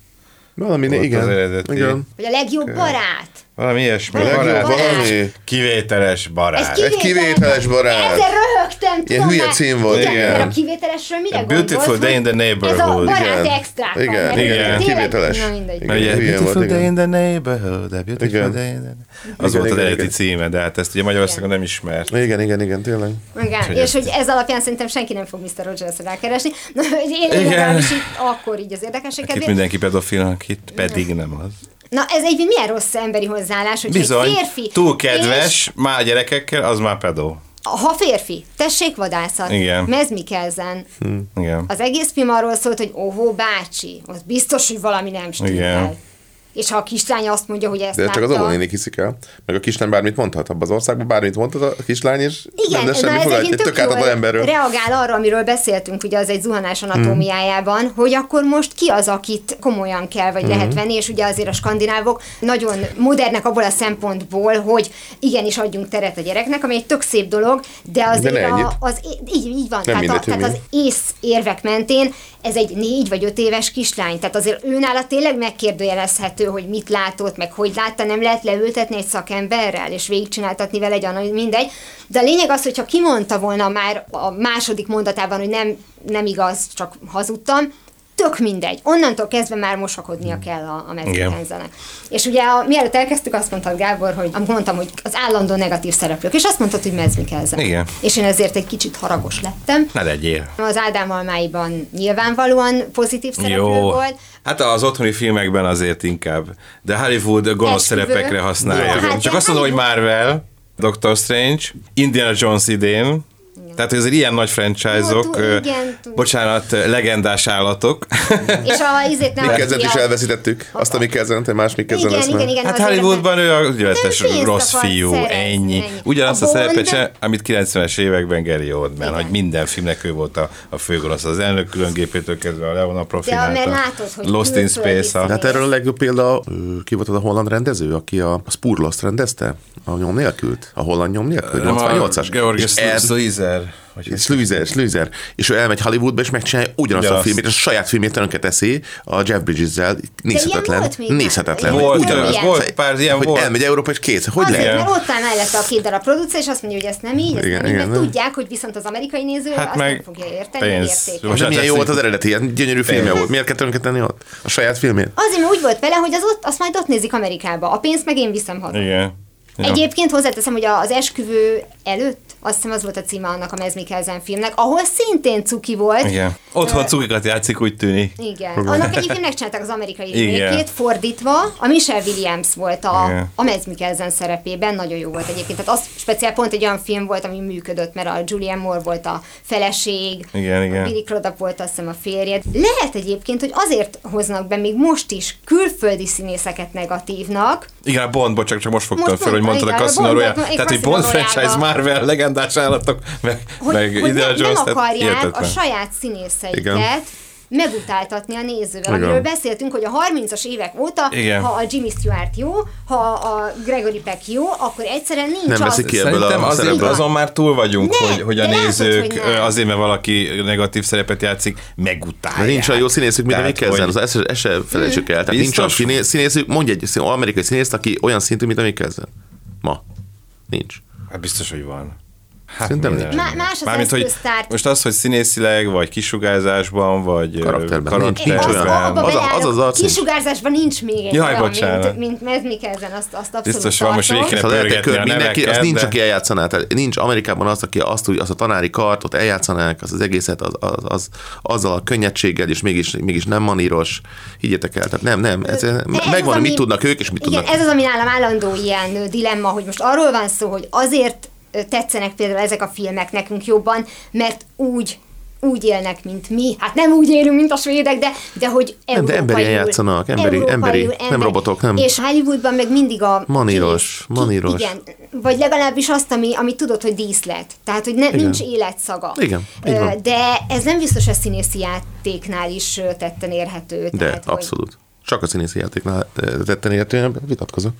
Speaker 4: Valami,
Speaker 3: Volt az
Speaker 4: igen.
Speaker 3: eredeti.
Speaker 4: Igen.
Speaker 2: Vagy a legjobb barát.
Speaker 3: Valami ilyesmi.
Speaker 2: Legjobb
Speaker 3: Barát.
Speaker 2: barát.
Speaker 4: Valami.
Speaker 3: Kivételes barát.
Speaker 2: Ez
Speaker 4: Egy kivételes barát.
Speaker 2: Ezzel röhögtem nem
Speaker 4: Ilyen
Speaker 2: tudom
Speaker 4: hülye cím volt,
Speaker 2: igen.
Speaker 4: igen.
Speaker 2: A kivételesről mire
Speaker 3: A Beautiful Day in the Neighborhood.
Speaker 2: Ez a barát
Speaker 4: Igen.
Speaker 2: extra.
Speaker 4: Igen, igen, kivételes.
Speaker 2: Na mindegy.
Speaker 4: Igen. Hülye
Speaker 3: beautiful
Speaker 4: volt,
Speaker 3: day
Speaker 4: igen.
Speaker 3: in the neighborhood, a beautiful
Speaker 4: Igen.
Speaker 3: day in the... Az
Speaker 4: Igen,
Speaker 3: volt az
Speaker 4: igen,
Speaker 3: eredeti
Speaker 4: igen.
Speaker 3: címe, de hát ezt ugye Magyarországon nem ismert.
Speaker 4: Igen, igen, igen, tényleg.
Speaker 2: Igen, és
Speaker 3: ezt-
Speaker 2: hogy ez alapján szerintem senki nem fog Mr. Rogers-re rákeresni. Na, én,
Speaker 3: Igen.
Speaker 2: legalábbis itt akkor így az érdekesség
Speaker 3: Itt mindenki pedofilnak, itt pedig nem az.
Speaker 2: Na ez egy milyen rossz emberi hozzáállás, hogy
Speaker 3: Bizony,
Speaker 2: férfi.
Speaker 3: túl
Speaker 2: és
Speaker 3: kedves, már gyerekekkel, az már pedó.
Speaker 2: Ha férfi, tessék vadászat.
Speaker 3: Igen.
Speaker 2: Mez Mikkelzen.
Speaker 3: Igen.
Speaker 2: Az egész film arról szólt, hogy óvó bácsi, az biztos, hogy valami nem stimmel.
Speaker 3: Igen.
Speaker 2: És ha a kislány azt mondja, hogy ezt
Speaker 4: De csak az
Speaker 2: látta,
Speaker 4: óvónénik hiszik el. Meg a kislány bármit mondhat. Abban az országban bármit mondhat a kislány, és
Speaker 2: Igen,
Speaker 4: nem
Speaker 2: na
Speaker 4: semmi fogalma.
Speaker 2: egyébként
Speaker 4: Tök
Speaker 2: jól
Speaker 4: emberről.
Speaker 2: reagál arra, amiről beszéltünk, ugye az egy zuhanás anatómiájában, hogy akkor most ki az, akit komolyan kell, vagy lehet venni, és ugye azért a skandinávok nagyon modernek abból a szempontból, hogy igenis adjunk teret a gyereknek, ami egy tök szép dolog, de azért
Speaker 4: ennyit.
Speaker 2: a, az, így, így van, tehát, a,
Speaker 4: mindegy, hogy
Speaker 2: tehát az ész érvek mentén ez egy négy vagy öt éves kislány, tehát azért őnála tényleg megkérdőjelezhető, hogy mit látott, meg hogy látta, nem lehet leültetni egy szakemberrel, és végigcsináltatni vele egy anal- mindegy. De a lényeg az, hogyha kimondta volna már a második mondatában, hogy nem, nem igaz, csak hazudtam, tök mindegy. Onnantól kezdve már mosakodnia kell a, a mezőkenzenek. És ugye a, mielőtt elkezdtük, azt mondtad Gábor, hogy mondtam, hogy az állandó negatív szereplők, és azt mondtad, hogy mezőkenzen.
Speaker 3: Igen.
Speaker 2: És én ezért egy kicsit haragos lettem.
Speaker 3: Ne legyél.
Speaker 2: Az Ádám Almáiban nyilvánvalóan pozitív szereplő
Speaker 3: Jó.
Speaker 2: volt.
Speaker 3: Hát az otthoni filmekben azért inkább. De Hollywood gonosz
Speaker 2: Esküvő.
Speaker 3: szerepekre használja.
Speaker 2: Jó, hát
Speaker 3: Csak azt mondom, hogy Marvel, Doctor Strange, Indiana Jones idén, tehát hogy azért ilyen nagy franchise-ok,
Speaker 2: Jó, tú-
Speaker 3: ö,
Speaker 2: igen, tú-
Speaker 3: bocsánat, legendás állatok.
Speaker 2: És a izét nem
Speaker 4: Mikkelzent is
Speaker 2: a-
Speaker 4: elveszítettük. Azt a Mikkelzent, egy más Mikkelzen
Speaker 2: Igen,
Speaker 4: lesz
Speaker 2: igen,
Speaker 4: már.
Speaker 2: igen.
Speaker 3: Hát Hollywoodban ő a
Speaker 2: pénzt
Speaker 3: rossz fiú,
Speaker 2: szerezni,
Speaker 3: ennyi.
Speaker 2: ennyi.
Speaker 3: Ugyanazt a,
Speaker 2: A
Speaker 3: szerepet amit 90-es években Gary Oldman,
Speaker 2: Igen.
Speaker 3: hogy minden filmnek ő volt a, a főgonosz, az elnök különgépétől kezdve a Leona
Speaker 2: látod, hogy
Speaker 3: Lost in Space.
Speaker 4: De
Speaker 3: A,
Speaker 4: hát erről a legjobb példa, ki volt az a holland rendező, aki a, a Spurlost rendezte? A nyom nélkült? A holland nyom nélkül?
Speaker 3: nem a
Speaker 4: 88-as?
Speaker 3: George
Speaker 4: És el-
Speaker 3: Sluizer. Vagy
Speaker 4: Sluizer, Sluizer. És ő elmegy Hollywoodba, és megcsinálja ugyanazt a filmét, és a saját filmét tönkre teszi a Jeff Bridges-zel. Nézhetetlen. Nézhetetlen.
Speaker 2: Volt,
Speaker 4: ugyanaz.
Speaker 3: volt pár ilyen
Speaker 4: hogy
Speaker 3: volt.
Speaker 4: elmegy Európa, és kész. Hogy
Speaker 2: Azért,
Speaker 4: lehet?
Speaker 2: mert ott áll mellette a két darab producer, és azt mondja, hogy ezt nem így, ezt
Speaker 4: Igen,
Speaker 2: nem így,
Speaker 4: igen,
Speaker 2: mert
Speaker 4: nem.
Speaker 2: tudják, hogy viszont az amerikai néző
Speaker 3: Hát
Speaker 2: azt
Speaker 3: meg
Speaker 2: nem fogja érteni,
Speaker 3: pénz. Most
Speaker 4: milyen
Speaker 3: hát
Speaker 4: jó volt az eredeti, ilyen gyönyörű filmje volt. Miért kell tönkretenni ott? A saját filmét?
Speaker 2: Azért, mert úgy volt vele, hogy az ott, azt majd ott nézik Amerikába. A pénzt meg én viszem haza.
Speaker 3: Igen. Ja.
Speaker 2: Egyébként hozzáteszem, hogy az esküvő előtt, azt hiszem az volt a címe annak a Mez Mikkelsen filmnek, ahol szintén cuki volt.
Speaker 3: Igen. Otthon cukikat játszik, úgy tűnik.
Speaker 2: Igen. Annak egyébként megcsinálták az amerikai
Speaker 3: Igen.
Speaker 2: remake fordítva. A Michelle Williams volt a,
Speaker 3: Igen.
Speaker 2: a Mikkelsen szerepében, nagyon jó volt egyébként. Tehát az speciál pont egy olyan film volt, ami működött, mert a Julianne Moore volt a feleség,
Speaker 3: Igen, igen.
Speaker 2: a Billy Crudup volt azt hiszem a férjed. Lehet egyébként, hogy azért hoznak be még most is külföldi színészeket negatívnak,
Speaker 3: Igen, Bond, csak, csak most fogtam
Speaker 2: Most
Speaker 3: fel, hogy
Speaker 2: mondta,
Speaker 3: mondtad a
Speaker 2: igen, a
Speaker 3: Casino Royale. Tehát, hogy Bond franchise. Marvel, legendás állatok, meg,
Speaker 2: hogy,
Speaker 3: meg
Speaker 2: hogy
Speaker 3: Indiana
Speaker 2: nem, nem
Speaker 3: Jones, tehát
Speaker 2: akarják a
Speaker 3: hihetetlen.
Speaker 2: saját színészeiket
Speaker 4: Igen.
Speaker 2: megutáltatni a nézővel,
Speaker 4: Igen.
Speaker 2: amiről beszéltünk, hogy a 30-as évek óta,
Speaker 3: Igen.
Speaker 2: ha a Jimmy Stewart jó, ha a Gregory Peck jó, akkor egyszerűen nincs
Speaker 4: Nem
Speaker 2: az...
Speaker 4: ki ebből
Speaker 3: Szerintem
Speaker 4: a
Speaker 3: azért,
Speaker 4: szerepből.
Speaker 3: azon már túl vagyunk,
Speaker 2: Ne,
Speaker 3: hogy, hogy a
Speaker 2: de látod,
Speaker 3: nézők
Speaker 2: hogy
Speaker 3: azért, mert valaki negatív szerepet játszik, megutálják.
Speaker 4: De nincs olyan jó színészük, mint a
Speaker 3: Tehát,
Speaker 4: Mikkelsen,
Speaker 3: hogy-
Speaker 4: az ezt, ezt se felejtsük el. Tehát nincs színé- színészük, mondj egy amerikai színészt, aki olyan szintű, mint a Mikkelsen. Ma. Nincs.
Speaker 3: Hát biztos, hogy van. Hát
Speaker 4: Szerintem nincs.
Speaker 2: Má- más az
Speaker 3: Mármint, hogy
Speaker 2: eszköztár.
Speaker 3: most az, hogy színészileg, vagy kisugárzásban, vagy ö,
Speaker 4: Karakterben. Nincs- nincs
Speaker 2: Az,
Speaker 4: olyan. Az a-
Speaker 2: beállok,
Speaker 4: az az arc
Speaker 2: kisugárzásban nincs még egy
Speaker 3: Jaj,
Speaker 2: olyan,
Speaker 3: bocsánat.
Speaker 2: mint, mint Mads Mikkelsen, azt, azt abszolút
Speaker 3: Biztos van, most végig kéne
Speaker 4: Szóval
Speaker 3: pörgetni
Speaker 4: kör,
Speaker 3: a
Speaker 4: mindenki, az nincs, aki eljátszaná. Tehát nincs Amerikában az, aki azt, úgy, azt a tanári kart ott eljátszanák, az, az egészet az, az, az, azzal a könnyedséggel, és mégis, mégis nem maníros. Higgyetek el. Tehát nem, nem. Ez,
Speaker 2: Ez
Speaker 4: megvan,
Speaker 2: az,
Speaker 4: hogy
Speaker 2: ami-
Speaker 4: mit tudnak ők, és mit
Speaker 2: Igen,
Speaker 4: tudnak.
Speaker 2: ez az, ami nálam állandó ilyen dilemma, hogy most arról van szó, hogy azért tetszenek például ezek a filmek nekünk jobban, mert úgy úgy élnek, mint mi. Hát nem úgy élünk, mint a svédek, de, de hogy
Speaker 4: Nem, de
Speaker 2: európaiul-
Speaker 4: játszanak, emberi-
Speaker 2: európaiul
Speaker 4: emberi, nem robotok, nem.
Speaker 2: És Hollywoodban meg mindig a...
Speaker 4: Maníros,
Speaker 2: kész-
Speaker 4: maníros.
Speaker 2: Igen, vagy legalábbis azt, ami, ami tudod, hogy díszlet. Tehát, hogy ne, nincs életszaga.
Speaker 4: Igen.
Speaker 2: De ez nem biztos a színészi játéknál is tetten érhető.
Speaker 4: De
Speaker 2: Tehát, hogy-
Speaker 4: abszolút. Csak a színészi játéknál tetten érhető, vitatkozok.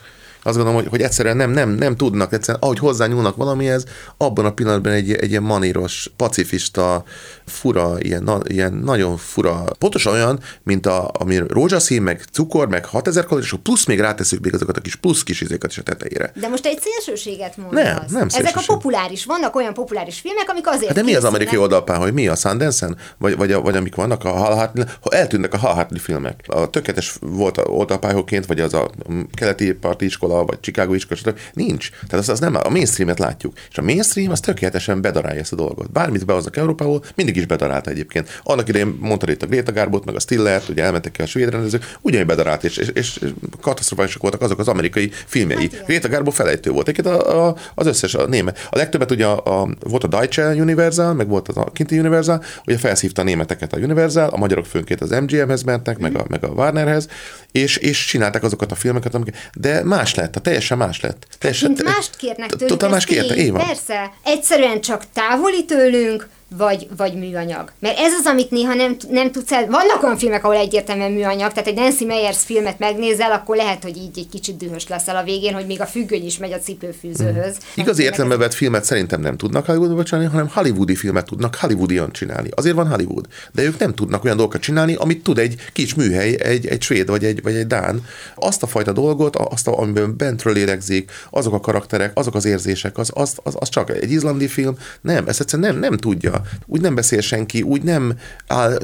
Speaker 4: Azt gondolom, hogy, hogy egyszerűen nem, nem, nem tudnak, egyszerűen ahogy hozzányúlnak valamihez, abban a pillanatban egy, egy ilyen maníros, pacifista, fura, ilyen, na, ilyen nagyon fura, pontosan olyan, mint a, ami rózsaszín, meg cukor, meg 6000 kalória, és plusz még ráteszünk még azokat a kis plusz kis izéket is a tetejére.
Speaker 2: De most egy szélsőséget mondasz.
Speaker 4: Nem, nem
Speaker 2: Ezek a
Speaker 4: szélsőség.
Speaker 2: populáris, vannak olyan populáris filmek, amik azért
Speaker 4: Hát de mi az amerikai oldalpán, hogy mi a Sundance-en? Vagy, vagy, vagy amik vannak a Hal Hartley, ha eltűnnek a Hal Hartley filmek. A tökéletes volt a oldalpályóként, vagy az a mm, keleti parti iskola, vagy Chicago iskola, stb. nincs. Tehát az, az nem, a mainstreamet látjuk. És a mainstream az tökéletesen bedarálja ezt a dolgot. Bármit behoznak Európából, mindig is bedarálta egyébként. Annak idején mondta itt a Greta Garbot, meg a Stillert, ugye elmentek ki a svéd rendezők, ugyanúgy bedarált, és, és, és katasztrofálisak voltak azok az amerikai filmjei.
Speaker 2: Hát.
Speaker 4: Greta Garbo felejtő volt. Egyébként a, a, az összes a német. A legtöbbet ugye a, a, volt a Deutsche Universal, meg volt az a kinti Universal, ugye felszívta a németeket a Universal, a magyarok főnként az MGM-hez mentek, meg a, meg a Warnerhez, és, és csinálták azokat a filmeket, amik, de más lett, a teljesen más lett. Teljesen,
Speaker 2: Mint mást kérnek tőlük,
Speaker 4: Totál
Speaker 2: ez
Speaker 4: más kérte,
Speaker 2: tény,
Speaker 4: így van.
Speaker 2: Persze, egyszerűen csak távoli tőlünk, vagy, vagy műanyag. Mert ez az, amit néha nem, nem tudsz el... Vannak olyan filmek, ahol egyértelműen műanyag, tehát egy Nancy Meyers filmet megnézel, akkor lehet, hogy így egy kicsit dühös leszel a végén, hogy még a függöny is megy a cipőfűzőhöz.
Speaker 4: Igazi értelembe vett filmet szerintem nem tudnak Hollywoodba csinálni, hanem hollywoodi filmet tudnak hollywoodian csinálni. Azért van Hollywood. De ők nem tudnak olyan dolgokat csinálni, amit tud egy kis műhely, egy, egy svéd vagy egy, vagy egy dán. Azt a fajta dolgot, azt, a, amiben bentről lélegzik, azok a karakterek, azok az érzések, az, az, az, az csak egy izlandi film. Nem, ezt egyszerűen nem, nem tudja. Úgy nem beszél senki, úgy nem áll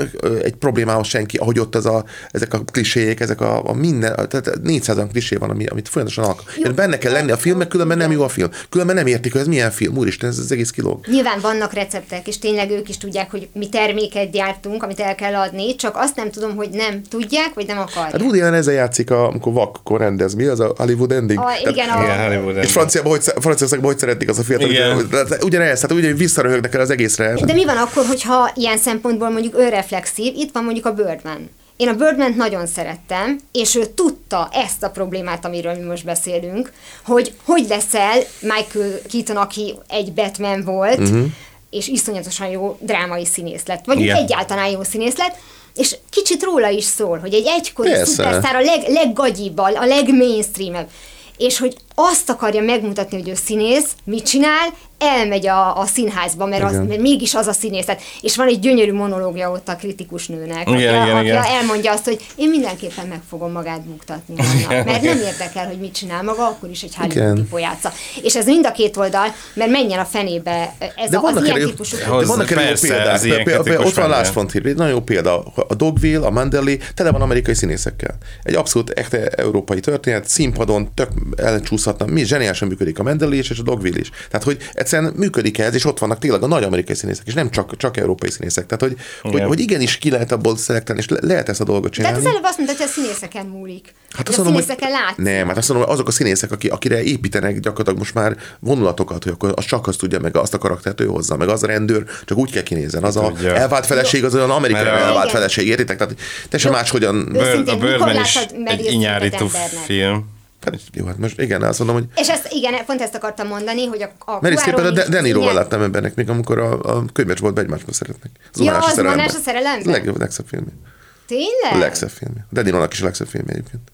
Speaker 4: egy problémához senki, ahogy ott az a, ezek a klisék, ezek a, a minden, tehát 400 olyan klisé van, ami, amit folyamatosan alkalmaznak. Benne kell lenni a filmnek, különben nem jó a film. Különben nem értik, hogy ez milyen film. Úristen, ez az egész kilóg.
Speaker 2: Nyilván vannak receptek, és tényleg ők is tudják, hogy mi terméket gyártunk, amit el kell adni, csak azt nem tudom, hogy nem tudják, vagy nem akarják.
Speaker 4: Hát Woody Allen ezzel játszik, a, amikor vakkor rendez. Mi az a Hollywood ending?
Speaker 2: a, igen, a,
Speaker 3: Igen, Hollywood.
Speaker 4: és Franciában, hogy, Franciaországban hogy szeretik az a fiatal? Tehát Ugyanez, tehát ugye visszaröhögnek el az egészre.
Speaker 2: De mi van akkor, hogyha ilyen szempontból mondjuk önreflexív, itt van mondjuk a Birdman. Én a birdman nagyon szerettem, és ő tudta ezt a problémát, amiről mi most beszélünk, hogy hogy leszel Michael Keaton, aki egy Batman volt, uh-huh. és iszonyatosan jó drámai színész lett, vagy
Speaker 3: Igen.
Speaker 2: egyáltalán jó színész lett, és kicsit róla is szól, hogy egy egykori szupersztár, a leg, leggagyibb, a a legmainstreamebb, és hogy azt akarja megmutatni, hogy ő színész, mit csinál, elmegy a, a színházba, mert, az, mert mégis az a színészet. És van egy gyönyörű monológia ott a kritikus nőnek,
Speaker 3: Igen,
Speaker 2: aki,
Speaker 3: igen,
Speaker 2: aki
Speaker 3: igen.
Speaker 2: elmondja azt, hogy én mindenképpen meg fogom magát buktatni holnap, mert nem érdekel, hogy mit csinál maga, akkor is egy hollywoodi
Speaker 4: Igen.
Speaker 2: pojáca. És ez mind a két oldal, mert menjen a fenébe ez
Speaker 4: De
Speaker 2: a, az
Speaker 4: vannak
Speaker 2: ilyen típusú...
Speaker 4: de vannak erre példák.
Speaker 3: az ilyen
Speaker 4: Például- Ott van Last Frontier, egy nagyon jó példa. A Dogville, a Mandeli, tele van amerikai színészekkel. Egy abszolút echte európai történet, színpadon tök elcsúszhatna. Mi zseniálisan működik a Mandeli is, és a Dogville is. Tehát, hogy egyszerűen működik ez, és ott vannak tényleg a nagy amerikai színészek, és nem csak, csak európai színészek. Tehát, hogy, hogy,
Speaker 3: Igen.
Speaker 4: hogy igenis ki lehet abból szelektálni, és le- lehet ezt a dolgot
Speaker 2: De hát
Speaker 4: csinálni.
Speaker 2: az előbb azt mondtad, hogy a színészeken múlik.
Speaker 4: Hát
Speaker 2: Hogy
Speaker 4: azt
Speaker 2: a
Speaker 4: mondom, hogy
Speaker 2: látsz.
Speaker 4: nem, hát azt mondom, hogy azok a színészek, aki, akire építenek gyakorlatilag most már vonulatokat, hogy akkor az csak azt tudja, meg azt a karaktert ő hozza, meg az a rendőr, csak úgy kell kinézzen. Az a
Speaker 3: Tudja.
Speaker 4: elvált feleség, az olyan amerikai
Speaker 3: Mert a-
Speaker 4: elvált
Speaker 2: Igen.
Speaker 4: feleség, értitek? Tehát teljesen máshogyan...
Speaker 3: A Birdman is egy inyárító film.
Speaker 4: Hát, Jó, hát most igen, azt mondom, hogy
Speaker 2: És ezt, igen, pont ezt akartam mondani, hogy a, a
Speaker 4: a De-
Speaker 2: is
Speaker 4: Deniroval
Speaker 2: ilyen-
Speaker 4: láttam embernek, még amikor a, a volt egymásba szeretnek.
Speaker 2: Ja,
Speaker 4: Zuhanás a
Speaker 2: az. Zuhanás a szerelemben?
Speaker 4: A legjobb, legszebb filmje. A
Speaker 2: Tényleg?
Speaker 4: legszebb filmje. Denirónak is a legszebb filmje egyébként.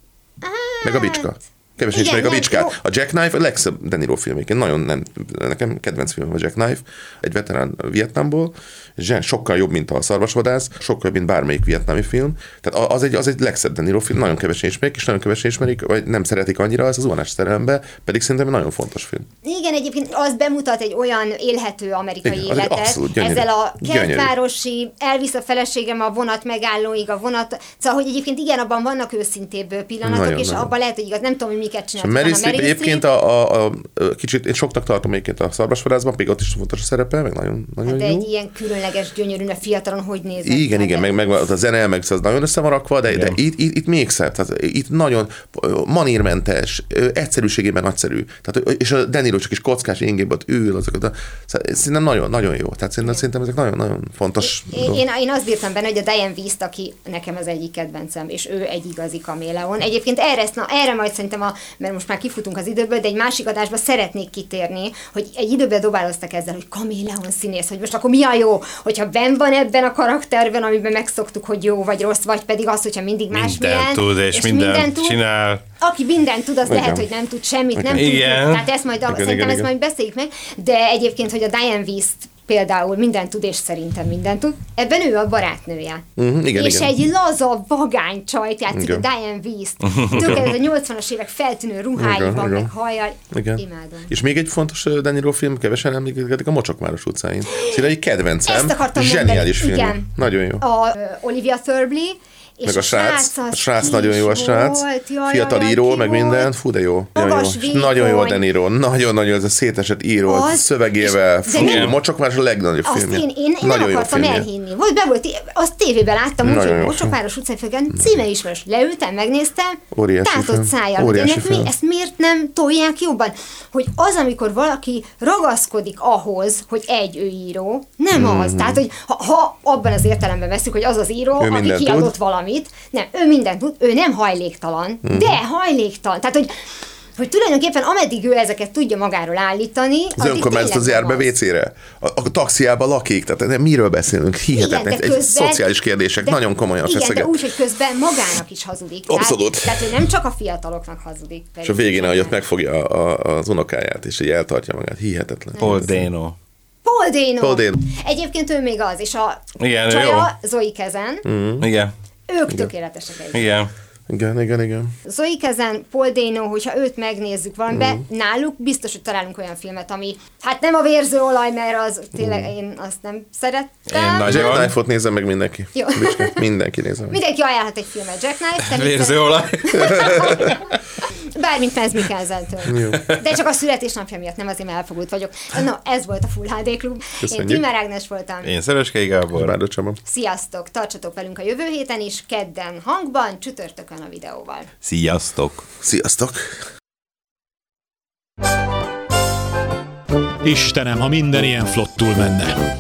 Speaker 4: Meg a bicska. Kevesen
Speaker 2: Igen,
Speaker 4: ismerik a bicskát. A Jack Knife a legszebb De Niro filmjéként. Nagyon nem, nekem kedvenc filmem a Jack Knife, egy veterán Vietnámból, zsen, sokkal jobb, mint a Szarvasvadász, sokkal jobb, mint bármelyik vietnámi film. Tehát az egy, az egy legszebb De Niro film, nagyon kevesen ismerik, és nagyon kevesen ismerik, vagy nem szeretik annyira, ez az Zuhanás szerelembe, pedig szerintem egy nagyon fontos film.
Speaker 2: Igen, egyébként az bemutat egy olyan élhető amerikai
Speaker 4: Igen,
Speaker 2: életet,
Speaker 4: abszolút gyönyörű.
Speaker 2: ezzel a kertvárosi, elvisz a feleségem a vonat megállóig, a vonat, szóval, hogy egyébként igen, abban vannak őszintébb pillanatok,
Speaker 4: Nagyon,
Speaker 2: és
Speaker 4: nagyon.
Speaker 2: abban lehet, hogy igaz, nem tudom, hogy miket.
Speaker 4: Meryl
Speaker 2: utána
Speaker 4: Streep egyébként a, a, a, kicsit, én soknak tartom egyébként a Szarvasvadászban, még ott is fontos a szerepe, meg nagyon, nagyon
Speaker 2: de
Speaker 4: jó.
Speaker 2: egy ilyen különleges, gyönyörű, mert fiatalon hogy.
Speaker 4: Igen,
Speaker 2: ki?
Speaker 4: igen, meg, meg az a zene, meg az nagyon össze van rakva, de, de itt, itt, itt még szebb. Tehát itt nagyon manírmentes, egyszerűségében nagyszerű. Tehát, és a Deniro csak is kockás ingébb ott ül, azokat a, szóval szerintem nagyon, nagyon jó. Tehát szerintem, szerintem ezek nagyon, nagyon fontos
Speaker 2: Én,
Speaker 4: dolgok.
Speaker 2: én, én azt bírtam benne, hogy a Diane Wiest, aki nekem az egyik kedvencem, és ő egy igazi kaméleon. Egyébként erre, na, erre majd szerintem a mert most már kifutunk az időből, de egy másik adásba szeretnék kitérni, hogy egy időben dobáloztak ezzel, hogy kaméleon színész, hogy most akkor mi a jó, hogyha ben van ebben a karakterben, amiben megszoktuk, hogy jó vagy rossz, vagy pedig az, hogyha mindig más
Speaker 3: Mindent tud, és, és mindent, mindent tud, csinál.
Speaker 2: Aki mindent tud, az
Speaker 4: Igen.
Speaker 2: lehet, hogy nem tud semmit, nem
Speaker 3: Igen.
Speaker 2: tud.
Speaker 3: Igen.
Speaker 2: Tehát ezt majd,
Speaker 4: Igen,
Speaker 2: szerintem
Speaker 4: igen,
Speaker 2: ezt
Speaker 4: igen.
Speaker 2: majd beszéljük meg, de egyébként, hogy a Diane Wiest például mindent tud, és szerintem mindent tud. Ebben ő a barátnője.
Speaker 4: Mhm, igen,
Speaker 2: és
Speaker 4: igen.
Speaker 2: egy laza, vagány csajt játszik
Speaker 4: Igen.
Speaker 2: a Diane Wiest. Tökéletes a 80-as évek feltűnő ruháiban,
Speaker 4: Igen,
Speaker 2: meg hajjal.
Speaker 4: Igen.
Speaker 2: Imádom.
Speaker 4: És még egy fontos uh, De Niro film, kevesen emlékezgetik a Mocsokváros utcáin. Szinte egy kedvencem.
Speaker 2: Ezt akartam
Speaker 4: Zseniális
Speaker 2: mondani.
Speaker 4: film.
Speaker 2: Igen.
Speaker 4: Nagyon jó.
Speaker 2: A ö, Olivia Thirlby, és
Speaker 4: meg a srác, a srác nagyon jó a srác,
Speaker 2: volt, jaj,
Speaker 4: fiatal
Speaker 2: jaj,
Speaker 4: író, meg
Speaker 2: volt.
Speaker 4: minden, fú de jó.
Speaker 2: Magas,
Speaker 4: jó. Nagyon jó a
Speaker 2: vékony.
Speaker 4: De Niro, nagyon-nagyon ez a szétesett író, az, szövegével,
Speaker 2: és- de
Speaker 4: fú,
Speaker 2: nem-
Speaker 4: Mocsokváros a legnagyobb
Speaker 2: Azt
Speaker 4: filmje.
Speaker 2: én, én
Speaker 4: nagyon
Speaker 2: nem akartam
Speaker 4: filmje.
Speaker 2: elhinni. Volt, be volt, azt tévében láttam, úgyhogy Mocsokváros utcai főgen címe ismerős. Leültem, megnéztem,
Speaker 4: Óriási
Speaker 2: tátott
Speaker 4: film.
Speaker 2: szájjal. Ennek mi,
Speaker 4: film.
Speaker 2: ezt miért nem tolják jobban? Hogy az, amikor valaki ragaszkodik ahhoz, hogy egy ő író, nem
Speaker 4: Mhm.
Speaker 2: az. Tehát, hogy ha, ha abban az értelemben veszük, hogy az az író,
Speaker 4: Ő
Speaker 2: aki kiadott
Speaker 4: tud.
Speaker 2: Valamit, nem, ő mindent tud, ő nem hajléktalan,
Speaker 4: Mhm.
Speaker 2: de hajléktalan. Tehát, hogy hogy tulajdonképpen ameddig ő ezeket tudja magáról állítani,
Speaker 4: Az önkormányzat az jár be WC-re. A, a taxiába lakik, tehát de miről beszélünk? Hihetetlen.
Speaker 2: Igen, de
Speaker 4: egy
Speaker 2: közben-
Speaker 4: szociális kérdések,
Speaker 2: de-
Speaker 4: nagyon komolyan
Speaker 2: Igen,
Speaker 4: feszeget.
Speaker 2: de úgy, hogy közben magának is hazudik.
Speaker 4: Abszolút.
Speaker 2: Tehát, tehát, hogy nem csak a fiataloknak hazudik.
Speaker 4: És a végén, ahogy ott megfogja a, a, az unokáját, és így eltartja magát. Hihetetlen.
Speaker 3: Paul Dano.
Speaker 2: Paul Dano.
Speaker 4: Paul Dano.
Speaker 2: Egyébként ő még az, és a
Speaker 3: Igen,
Speaker 2: csaja, Zoe Kezen,
Speaker 4: Mhm.
Speaker 3: Igen,
Speaker 2: ők tökéletesek együtt.
Speaker 3: igen.
Speaker 4: Igen, igen, igen.
Speaker 2: Zoe Kezen, Paul Dano, hogyha őt megnézzük valamiben,
Speaker 4: Mhm.
Speaker 2: náluk biztos, hogy találunk olyan filmet, ami, hát nem a vérző olaj, mert az tényleg
Speaker 4: Mhm.
Speaker 2: én azt nem szerettem.
Speaker 3: Én nagy-
Speaker 4: Jack
Speaker 3: Van.
Speaker 4: Knife-ot nézze meg mindenki.
Speaker 2: Jó.
Speaker 4: Bicske, mindenki nézze meg.
Speaker 2: Mindenki ajánlhat egy filmet Jack Knight, de
Speaker 3: Vérzőolaj.
Speaker 2: Bármint Mads Mikkelsen-től.
Speaker 4: Jó.
Speaker 2: De csak a születésnapja miatt, nem azért, mert elfogult vagyok. Na, ez volt a Full HD Klub. Én
Speaker 4: Köszönjük.
Speaker 2: Timmer Ágnes voltam.
Speaker 3: Én Szereskei Gábor.
Speaker 4: Bárdó Csaba.
Speaker 2: Sziasztok, tartsatok velünk a jövő héten is, kedden hangban, csütörtökön a videóval.
Speaker 3: Sziasztok.
Speaker 4: Sziasztok!
Speaker 1: Istenem, ha minden ilyen flottul menne.